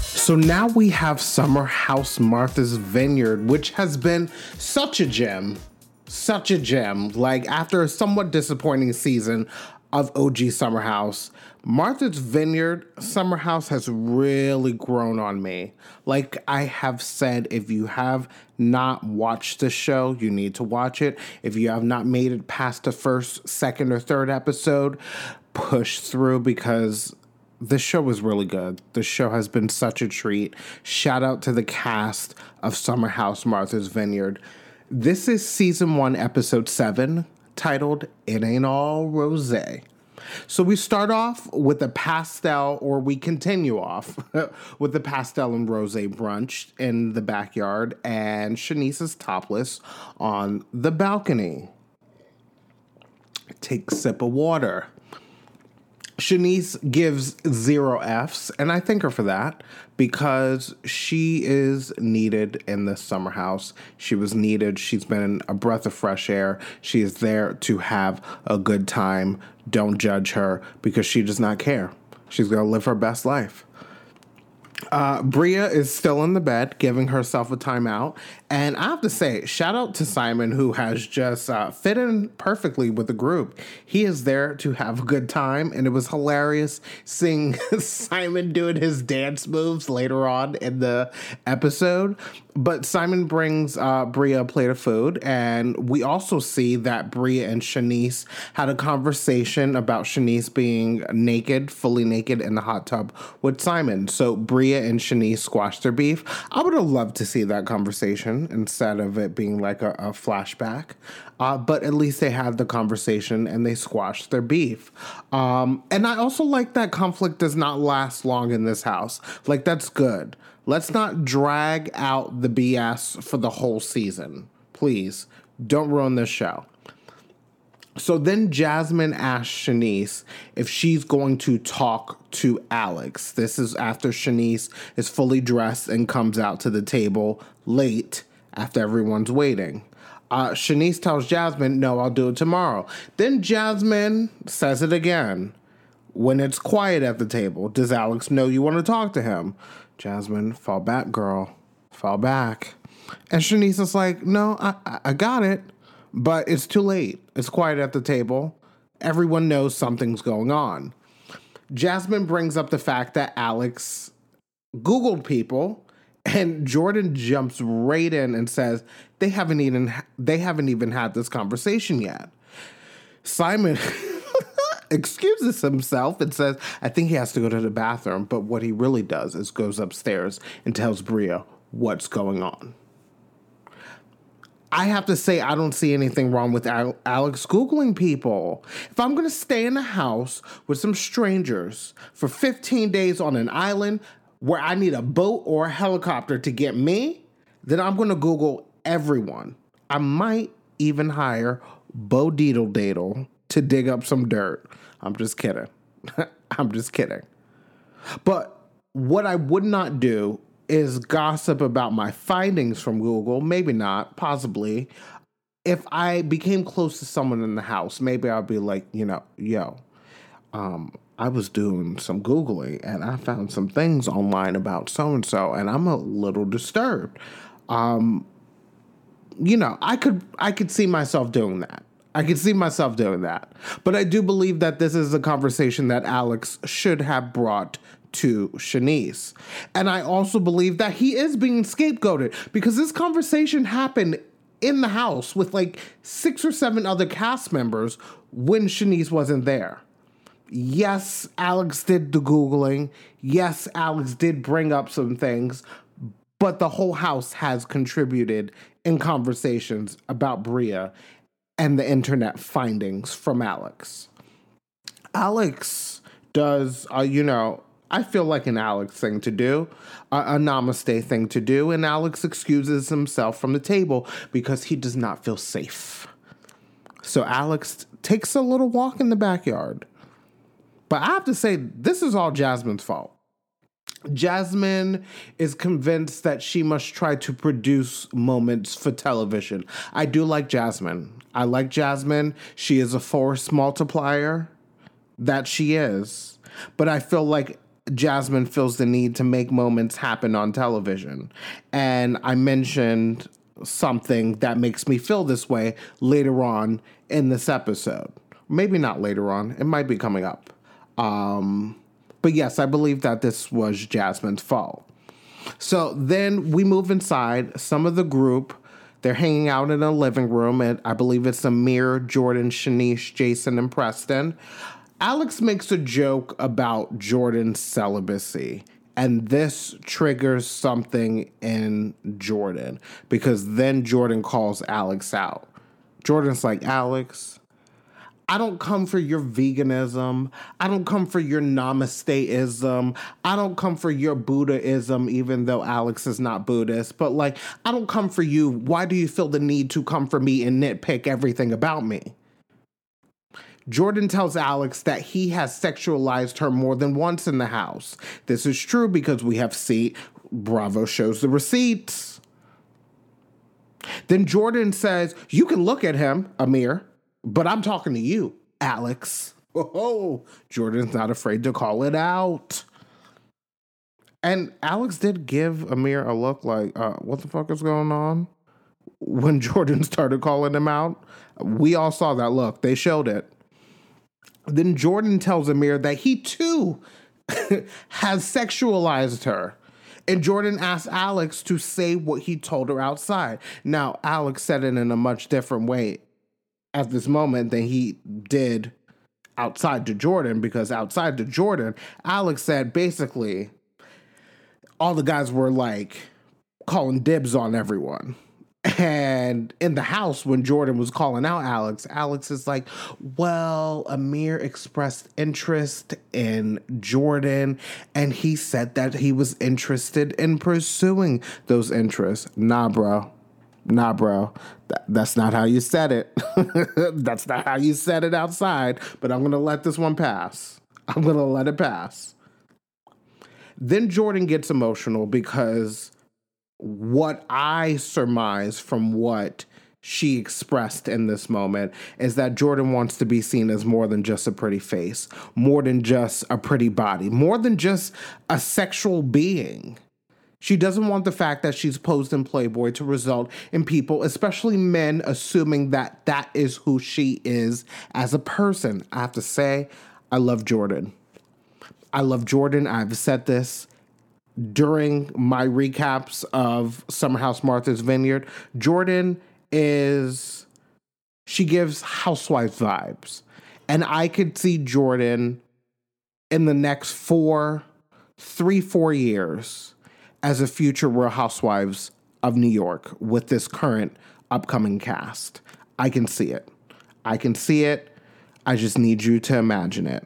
So now we have Summer House Martha's Vineyard, which has been such a gem. Such a gem. Like, after a somewhat disappointing season of OG Summer House, Martha's Vineyard Summer House has really grown on me. Like I have said, if you have not watched the show, you need to watch it. If you have not made it past the first, second, or third episode, push through because the show was really good. The show has been such a treat. Shout out to the cast of Summer House Martha's Vineyard. This is season one, episode seven, titled It Ain't All Rose. So we start off with a pastel, or we continue off with the pastel and rose brunch in the backyard, and Shanice is topless on the balcony. Take sip of water. Shanice gives zero F's, and I thank her for that because she is needed in this summer house. She was needed. She's been a breath of fresh air. She is there to have a good time. Don't judge her because she does not care. She's going to live her best life. Uh, Bria is still in the bed, giving herself a timeout. And I have to say, shout out to Simon, who has just uh, fit in perfectly with the group. He is there to have a good time, and it was hilarious seeing Simon doing his dance moves later on in the episode. But Simon brings uh, Bria a plate of food, and we also see that Bria and Shanice had a conversation about Shanice being naked, fully naked in the hot tub with Simon. So Bria and Shanice squashed their beef. I would have loved to see that conversation instead of it being like a, a flashback. Uh, but at least they had the conversation and they squashed their beef. Um, and I also like that conflict does not last long in this house. Like, that's good. Let's not drag out the BS for the whole season. Please don't ruin this show. So then Jasmine asks Shanice if she's going to talk to Alex. This is after Shanice is fully dressed and comes out to the table late after everyone's waiting. Uh, Shanice tells Jasmine, No, I'll do it tomorrow. Then Jasmine says it again. When it's quiet at the table, does Alex know you want to talk to him? Jasmine, fall back, girl. Fall back. And Shanice is like, no, I, I got it, but it's too late. It's quiet at the table. Everyone knows something's going on. Jasmine brings up the fact that Alex Googled people, and Jordan jumps right in and says they haven't even they haven't even had this conversation yet. Simon excuses himself and says, I think he has to go to the bathroom. But what he really does is goes upstairs and tells Bria what's going on. I have to say, I don't see anything wrong with Alex Googling people. If I'm going to stay in a house with some strangers for 15 days on an island where I need a boat or a helicopter to get me, then I'm going to Google everyone. I might even hire Bo Deedle Dadle to dig up some dirt. I'm just kidding. I'm just kidding. But what I would not do is gossip about my findings from Google. Maybe not, possibly. If I became close to someone in the house, maybe I'll be like, you know, yo, um, I was doing some Googling and I found some things online about so and so, and I'm a little disturbed. Um, you know, I could I could see myself doing that. I could see myself doing that. But I do believe that this is a conversation that Alex should have brought to Shanice. And I also believe that he is being scapegoated because this conversation happened in the house with like six or seven other cast members when Shanice wasn't there. Yes, Alex did the Googling. Yes, Alex did bring up some things, but the whole house has contributed in conversations about Bria and the internet findings from Alex. Alex does, uh, you know, I feel like an Alex thing to do, a, a namaste thing to do, and Alex excuses himself from the table because he does not feel safe. So Alex takes a little walk in the backyard. But I have to say, this is all Jasmine's fault. Jasmine is convinced that she must try to produce moments for television. I do like Jasmine. I like Jasmine. She is a force multiplier. That she is. But I feel like Jasmine feels the need to make moments happen on television. And I mentioned something that makes me feel this way later on in this episode. Maybe not later on, it might be coming up. Um, but yes, I believe that this was Jasmine's fault. So then we move inside. Some of the group, they're hanging out in a living room, and I believe it's Amir, Jordan, Shanice, Jason, and Preston. Alex makes a joke about Jordan's celibacy. And this triggers something in Jordan because then Jordan calls Alex out. Jordan's like, Alex, I don't come for your veganism. I don't come for your namasteism. I don't come for your Buddhism, even though Alex is not Buddhist. But like, I don't come for you. Why do you feel the need to come for me and nitpick everything about me? Jordan tells Alex that he has sexualized her more than once in the house. This is true because we have seen Bravo shows the receipts. Then Jordan says, You can look at him, Amir, but I'm talking to you, Alex. Oh, Jordan's not afraid to call it out. And Alex did give Amir a look like, uh, What the fuck is going on? When Jordan started calling him out, we all saw that look. They showed it. Then Jordan tells Amir that he too has sexualized her. And Jordan asks Alex to say what he told her outside. Now, Alex said it in a much different way at this moment than he did outside to Jordan, because outside to Jordan, Alex said basically all the guys were like calling dibs on everyone. And in the house, when Jordan was calling out Alex, Alex is like, Well, Amir expressed interest in Jordan, and he said that he was interested in pursuing those interests. Nah, bro. Nah, bro. That, that's not how you said it. that's not how you said it outside, but I'm going to let this one pass. I'm going to let it pass. Then Jordan gets emotional because what I surmise from what she expressed in this moment is that Jordan wants to be seen as more than just a pretty face, more than just a pretty body, more than just a sexual being. She doesn't want the fact that she's posed in Playboy to result in people, especially men, assuming that that is who she is as a person. I have to say, I love Jordan. I love Jordan. I've said this during my recaps of Summer House Martha's Vineyard, Jordan is she gives housewife vibes. And I could see Jordan in the next four, three, four years as a future Real Housewives of New York with this current upcoming cast. I can see it. I can see it. I just need you to imagine it.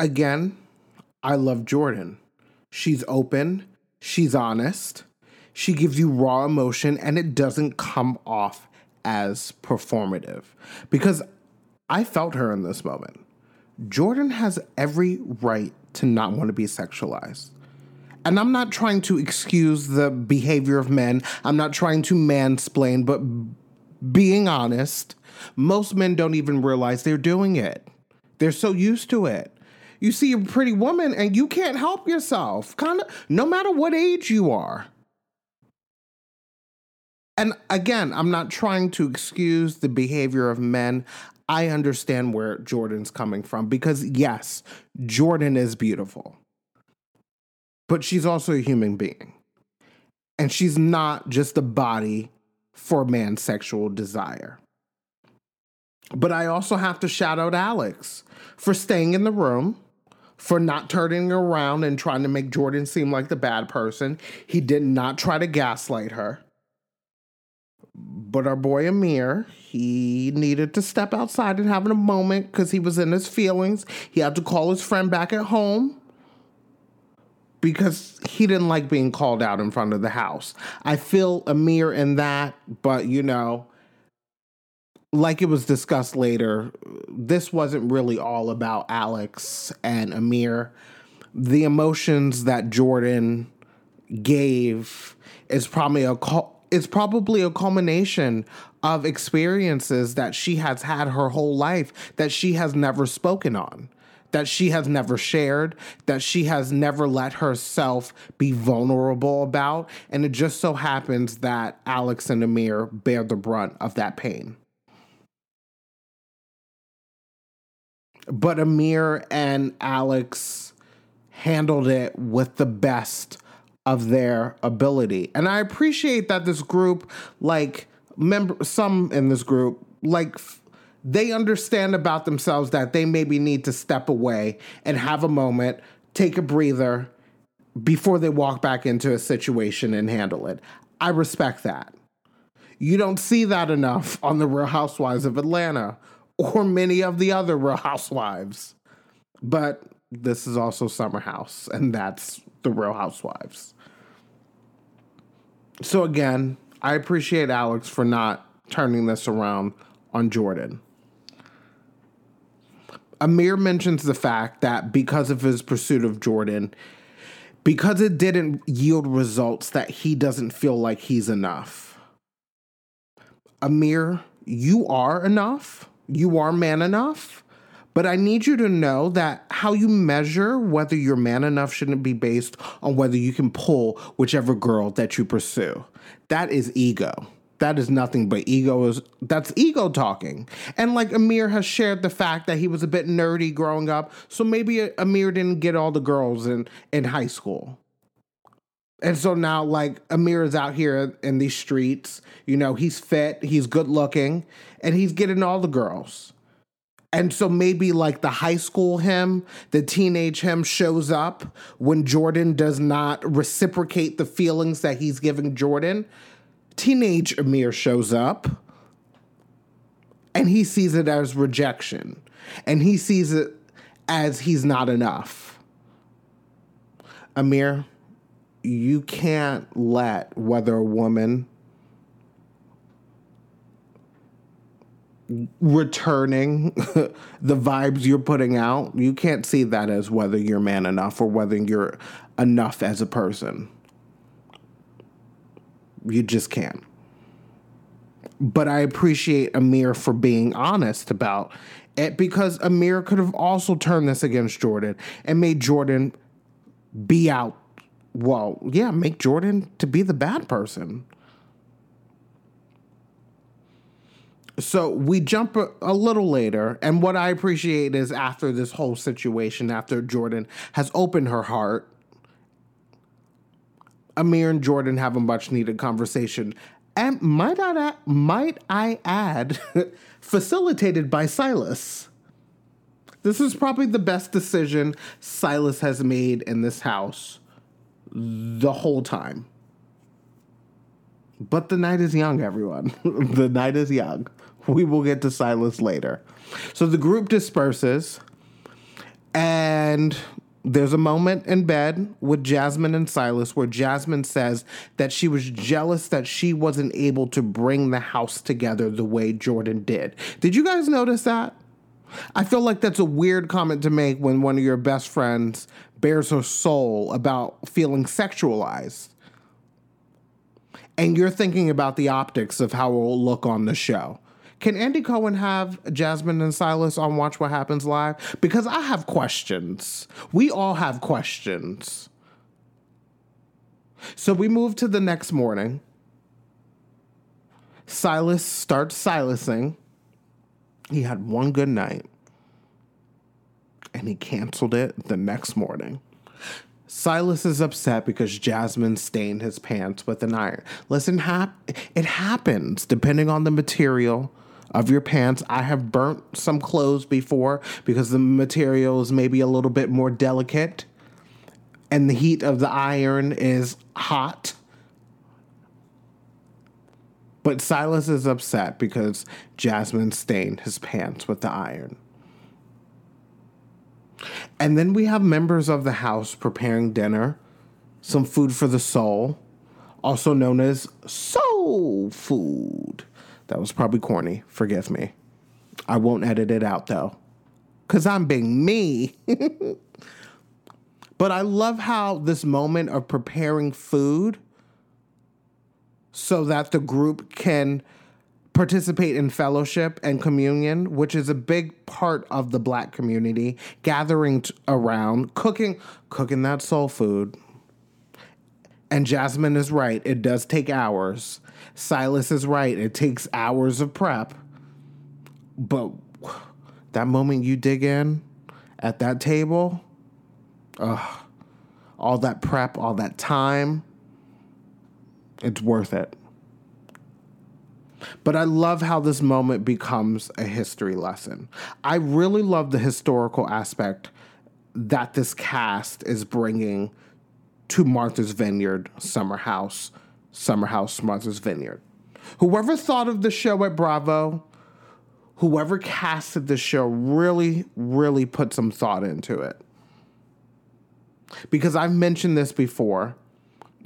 again, I love Jordan. She's open, she's honest, she gives you raw emotion, and it doesn't come off as performative. Because I felt her in this moment. Jordan has every right to not want to be sexualized. And I'm not trying to excuse the behavior of men. I'm not trying to mansplain, but being honest, most men don't even realize they're doing it. They're so used to it you see a pretty woman and you can't help yourself, kind of, no matter what age you are. And again, I'm not trying to excuse the behavior of men. I understand where Jordan's coming from because, yes, Jordan is beautiful, but she's also a human being. And she's not just a body for man's sexual desire. But I also have to shout out Alex for staying in the room for not turning around and trying to make Jordan seem like the bad person. He did not try to gaslight her. But our boy Amir, he needed to step outside and have a moment because he was in his feelings. He had to call his friend back at home because he didn't like being called out in front of the house. I feel Amir in that, but you know, like it was discussed later, this wasn't really all about Alex and Amir. The emotions that Jordan gave is probably a call. it's probably a culmination of experiences that she has had her whole life that she has never spoken on, that she has never shared, that she has never let herself be vulnerable about. And it just so happens that Alex and Amir bear the brunt of that pain. But Amir and Alex handled it with the best of their ability. And I appreciate that this group, like member some in this group, like they understand about themselves that they maybe need to step away and have a moment, take a breather before they walk back into a situation and handle it. I respect that. You don't see that enough on the Real Housewives of Atlanta or many of the other Real Housewives. But this is also Summer House, and that's the Real Housewives. So again, I appreciate Alex for not turning this around on Jordan. Amir mentions the fact that because of his pursuit of Jordan, because it didn't yield results, that he doesn't feel like he's enough. Amir, you are enough. You are man enough. But I need you to know that how you measure whether you're man enough shouldn't be based on whether you can pull whichever girl that you pursue. That is ego. That is nothing but ego is that's ego talking. And like Amir has shared the fact that he was a bit nerdy growing up, so maybe uh, Amir didn't get all the girls in in high school. And so now, like, Amir is out here in these streets. You know, he's fit, he's good looking, and he's getting all the girls. And so maybe like the high school him, the teenage him shows up when Jordan does not reciprocate the feelings that he's giving Jordan. Teenage Amir shows up and he sees it as rejection and he sees it as he's not enough. Amir, you can't let whether a woman returning the vibes you're putting out, you can't see that as whether you're man enough or whether you're enough as a person. You just can't. But I appreciate Amir for being honest about it because Amir could have also turned this against Jordan and made Jordan be out. Well, yeah, make Jordan to be the bad person. So we jump a, a, little later, and what I appreciate is after this whole situation, after Jordan has opened her heart, Amir and Jordan have a much needed conversation. And might I, might I add, facilitated by Silas. This is probably the best decision Silas has made in this house the whole time. But the night is young, everyone. the night is young. We will get to Silas later. So the group disperses, and there's a moment in bed with Jasmine and Silas where Jasmine says that she was jealous that she wasn't able to bring the house together the way Jordan did. Did you guys notice that? I feel like that's a weird comment to make when one of your best friends bears her soul about feeling sexualized. And you're thinking about the optics of how it will look on the show. Can Andy Cohen have Jasmine and Silas on Watch What Happens Live? Because I have questions. We all have questions. So we move to the next morning. Silas starts silencing. He had one good night and he canceled it the next morning. Silas is upset because Jasmine stained his pants with an iron. Listen, hap- it happens depending on the material of your pants. I have burnt some clothes before because the material is maybe a little bit more delicate and the heat of the iron is hot. But Silas is upset because Jasmine stained his pants with the iron. And then we have members of the house preparing dinner, some food for the soul, also known as soul food. That was probably corny. Forgive me. I won't edit it out though, because I'm being me. but I love how this moment of preparing food so that the group can participate in fellowship and communion, which is a big part of the black community, gathering t- around, cooking, cooking that soul food. And Jasmine is right, it does take hours. Silas is right, it takes hours of prep. But that moment you dig in at that table, ugh, all that prep, all that time, it's worth it. But I love how this moment becomes a history lesson. I really love the historical aspect that this cast is bringing to Martha's Vineyard Summer House, Summer House Martha's Vineyard. Whoever thought of the show at Bravo, whoever casted the show really, really put some thought into it. Because I've mentioned this before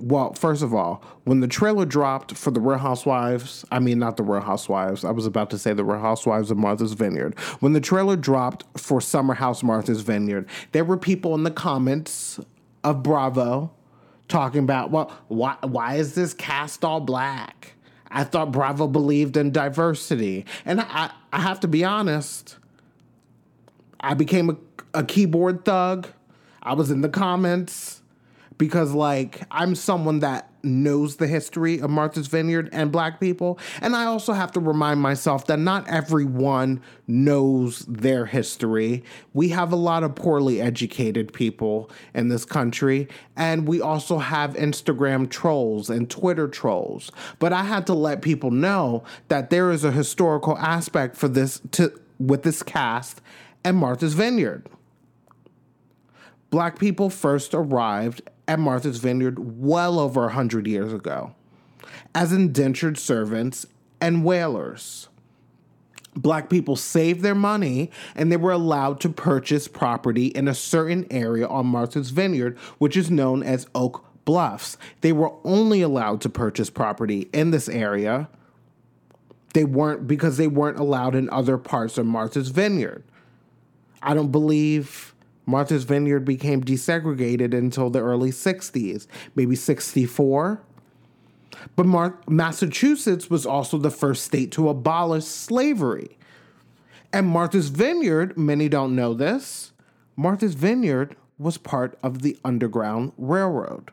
well, first of all, when the trailer dropped for the Real Housewives, I mean, not the Real Housewives, I was about to say the Real Housewives of Martha's Vineyard. When the trailer dropped for Summer House Martha's Vineyard, there were people in the comments of Bravo talking about, well, why, why is this cast all black? I thought Bravo believed in diversity. And I, I have to be honest, I became a, a keyboard thug. I was in the comments because like I'm someone that knows the history of Martha's Vineyard and black people and I also have to remind myself that not everyone knows their history. We have a lot of poorly educated people in this country and we also have Instagram trolls and Twitter trolls. But I had to let people know that there is a historical aspect for this to with this cast and Martha's Vineyard. Black people first arrived at Martha's Vineyard well over 100 years ago as indentured servants and whalers. Black people saved their money and they were allowed to purchase property in a certain area on Martha's Vineyard, which is known as Oak Bluffs. They were only allowed to purchase property in this area. They weren't because they weren't allowed in other parts of Martha's Vineyard. I don't believe Martha's Vineyard became desegregated until the early 60s, maybe 64. But Mar- Massachusetts was also the first state to abolish slavery. And Martha's Vineyard, many don't know this, Martha's Vineyard was part of the Underground Railroad.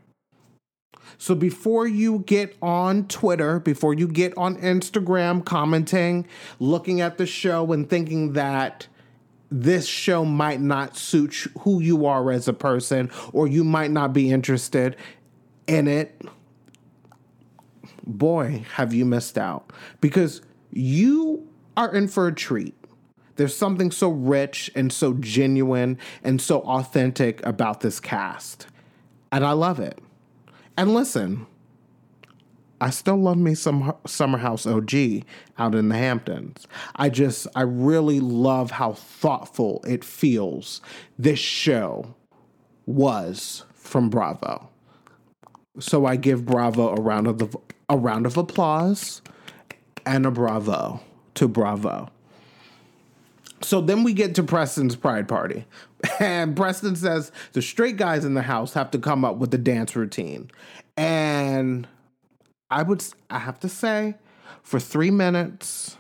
So before you get on Twitter, before you get on Instagram commenting, looking at the show and thinking that this show might not suit who you are as a person, or you might not be interested in it, boy, have you missed out. Because you are in for a treat. There's something so rich and so genuine and so authentic about this cast. And I love it. And listen, I still love me some Summer House OG out in the Hamptons. I just, I really love how thoughtful it feels this show was from Bravo. So I give Bravo a round of the, a round of applause and a bravo to Bravo. So then we get to Preston's pride party. And Preston says the straight guys in the house have to come up with a dance routine. And I would I have to say, for three minutes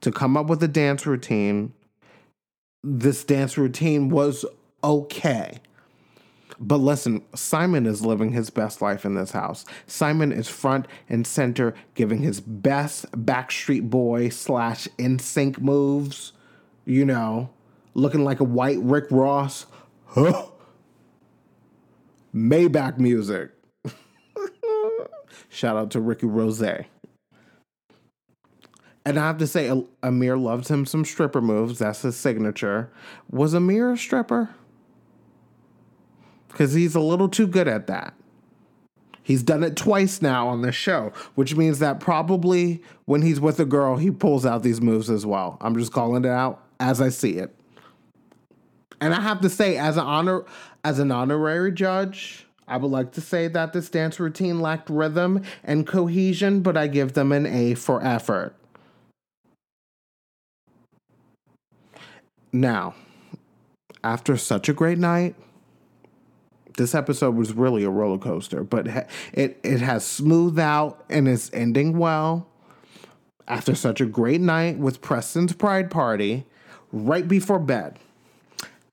to come up with a dance routine, this dance routine was okay. But listen, Simon is living his best life in this house. Simon is front and center, giving his best Backstreet Boy slash NSYNC moves. You know, looking like a white Rick Ross. Huh? Maybach music. Shout out to Ricky Rose. And I have to say, Amir loves him some stripper moves. That's his signature. Was Amir a stripper? Because he's a little too good at that. He's done it twice now on this show, which means that probably when he's with a girl, he pulls out these moves as well. I'm just calling it out as I see it. And I have to say, as an honor, as an honorary judge, I would like to say that this dance routine lacked rhythm and cohesion, but I give them an A for effort. Now, after such a great night, this episode was really a roller coaster, but it it has smoothed out and is ending well. After such a great night with Preston's pride party, right before bed,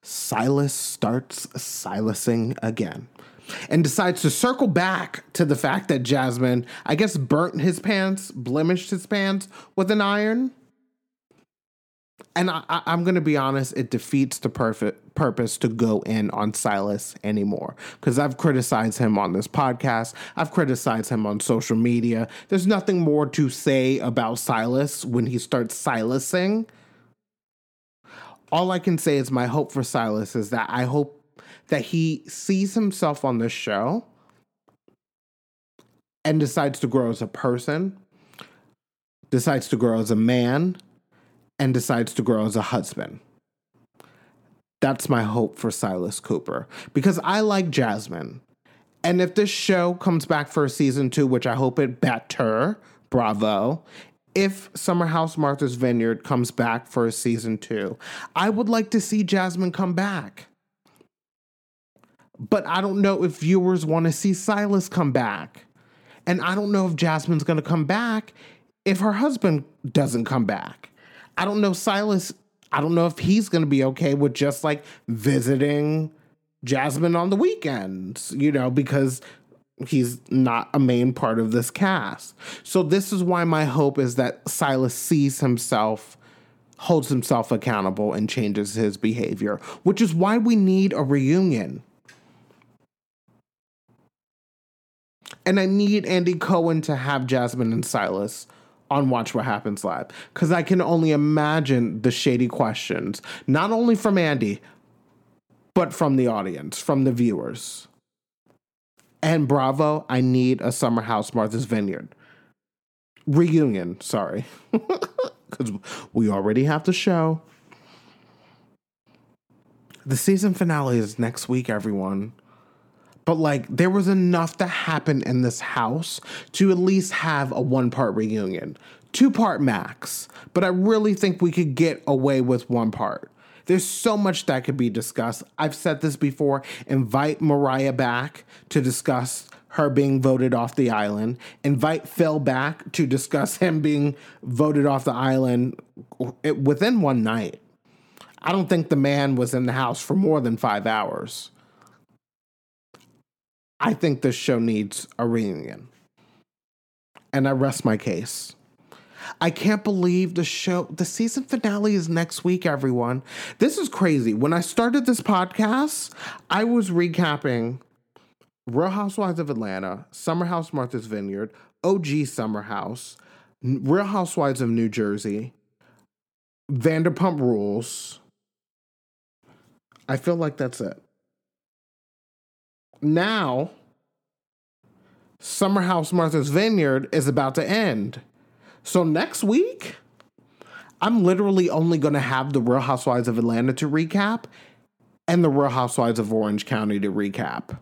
Silas starts silasing again and decides to circle back to the fact that Jasmine, I guess, burnt his pants, blemished his pants with an iron. And I, am going to be honest, it defeats the perfect purpose to go in on Silas anymore. Because I've criticized him on this podcast, I've criticized him on social media. There's nothing more to say about Silas when he starts silasing. All I can say is my hope for Silas is that I hope that he sees himself on this show and decides to grow as a person, decides to grow as a man, and decides to grow as a husband. That's my hope for Silas Cooper because I like Jasmine. And if this show comes back for a season two, which I hope it better, bravo. If Summer House Martha's Vineyard comes back for a season two, I would like to see Jasmine come back. But I don't know if viewers want to see Silas come back. And I don't know if Jasmine's going to come back if her husband doesn't come back. I don't know Silas, I don't know if he's going to be okay with just like visiting Jasmine on the weekends, you know, because he's not a main part of this cast. So this is why my hope is that Silas sees himself holds himself accountable and changes his behavior, which is why we need a reunion. And I need Andy Cohen to have Jasmine and Silas on Watch What Happens Live because I can only imagine the shady questions, not only from Andy, but from the audience, from the viewers. And bravo, I need a Summer House Martha's Vineyard reunion. Sorry, because we already have the show. The season finale is next week, everyone but like there was enough to happen in this house to at least have a one part reunion, two part max. But I really think we could get away with one part. There's so much that could be discussed. I've said this before. Invite Mariah back to discuss her being voted off the island. Invite Phil back to discuss him being voted off the island within one night. I don't think the man was in the house for more than five hours. I think this show needs a reunion. And I rest my case. I can't believe the show, the season finale is next week, everyone. This is crazy. When I started this podcast, I was recapping Real Housewives of Atlanta, Summer House Martha's Vineyard, OG Summer House, Real Housewives of New Jersey, Vanderpump Rules. I feel like that's it now Summer House Martha's Vineyard is about to end. So next week, I'm literally only going to have the Real Housewives of Atlanta to recap and the Real Housewives of Orange County to recap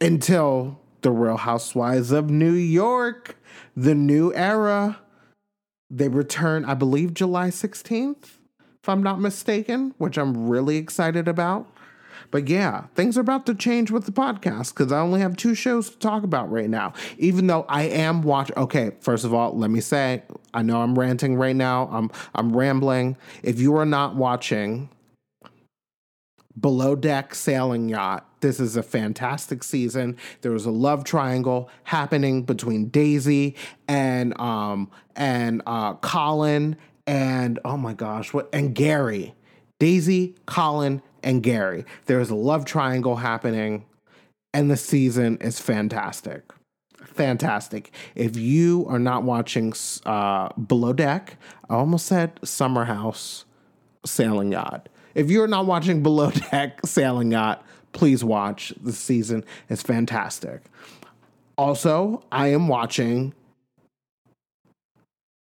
until the Real Housewives of New York, the new era. They return, I believe, July 16th, if I'm not mistaken, which I'm really excited about. But yeah, things are about to change with the podcast because I only have two shows to talk about right now. Even though I am watch. Okay, first of all, let me say I know I'm ranting right now. I'm I'm rambling. If you are not watching Below Deck Sailing Yacht, this is a fantastic season. There was a love triangle happening between Daisy and um and uh Colin and oh my gosh, what and Gary. Daisy, Colin, and Gary. There's a love triangle happening, and the season is fantastic. Fantastic. If you are not watching uh, Below Deck, I almost said Summer House Sailing Yacht. If you're not watching Below Deck Sailing Yacht, please watch. The season is fantastic. Also, I am watching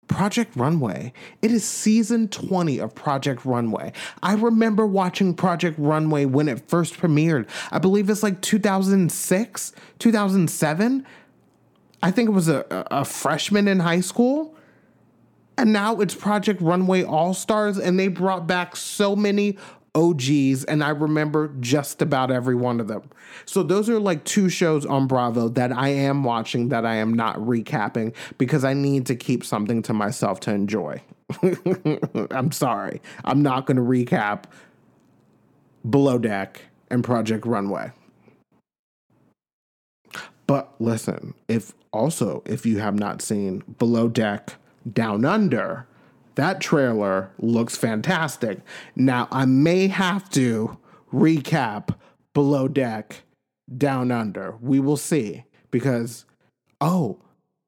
Project Runway. It is season 20 of Project Runway. I remember watching Project Runway when it first premiered. I believe it's like 2006, 2007. I think it was a, a freshman in high school. And now it's Project Runway All Stars, and they brought back so many OGs, and I remember just about every one of them. So those are like two shows on Bravo that I am watching that I am not recapping because I need to keep something to myself to enjoy. I'm sorry. I'm not going to recap Below Deck and Project Runway. But listen, if also if you have not seen Below Deck Down Under, that trailer looks fantastic. Now I may have to recap Below Deck Down Under. We will see because oh,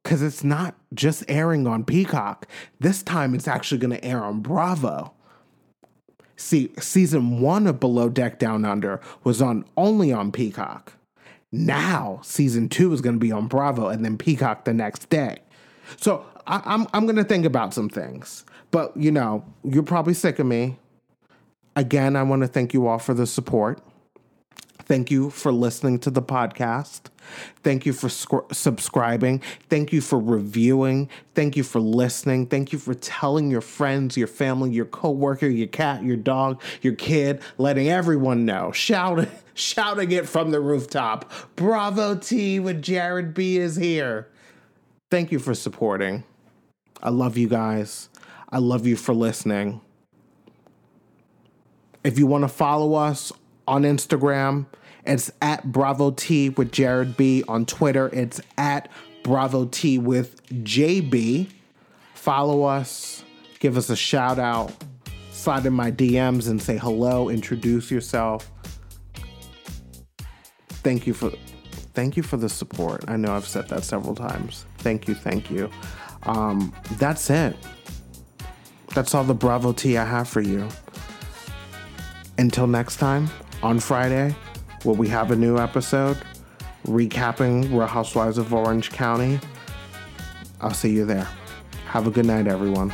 because it's not just airing on Peacock. This time it's actually going to air on Bravo. See, season one of Below Deck Down Under was on only on Peacock. Now season two is going to be on Bravo and then Peacock the next day. So I, am I'm, I'm going to think about some things. But you know, you're probably sick of me. Again, I want to thank you all for the support. Thank you for listening to the podcast. Thank you for sc- subscribing. Thank you for reviewing. Thank you for listening. Thank you for telling your friends, your family, your coworker, your cat, your dog, your kid, letting everyone know. Shout shouting it from the rooftop. Bravo Tea with Jared B is here. Thank you for supporting. I love you guys. I love you for listening. If you want to follow us on Instagram, it's at Bravo Tea with Jared B. On Twitter, it's at Bravo Tea with JB. Follow us, give us a shout out, slide in my DMs and say hello, introduce yourself. Thank you for thank you for the support. I know I've said that several times. Thank you, thank you. Um, that's it. That's all the Bravo tea I have for you. Until next time, on Friday, will we have a new episode recapping Real Housewives of Orange County? I'll see you there. Have a good night, everyone.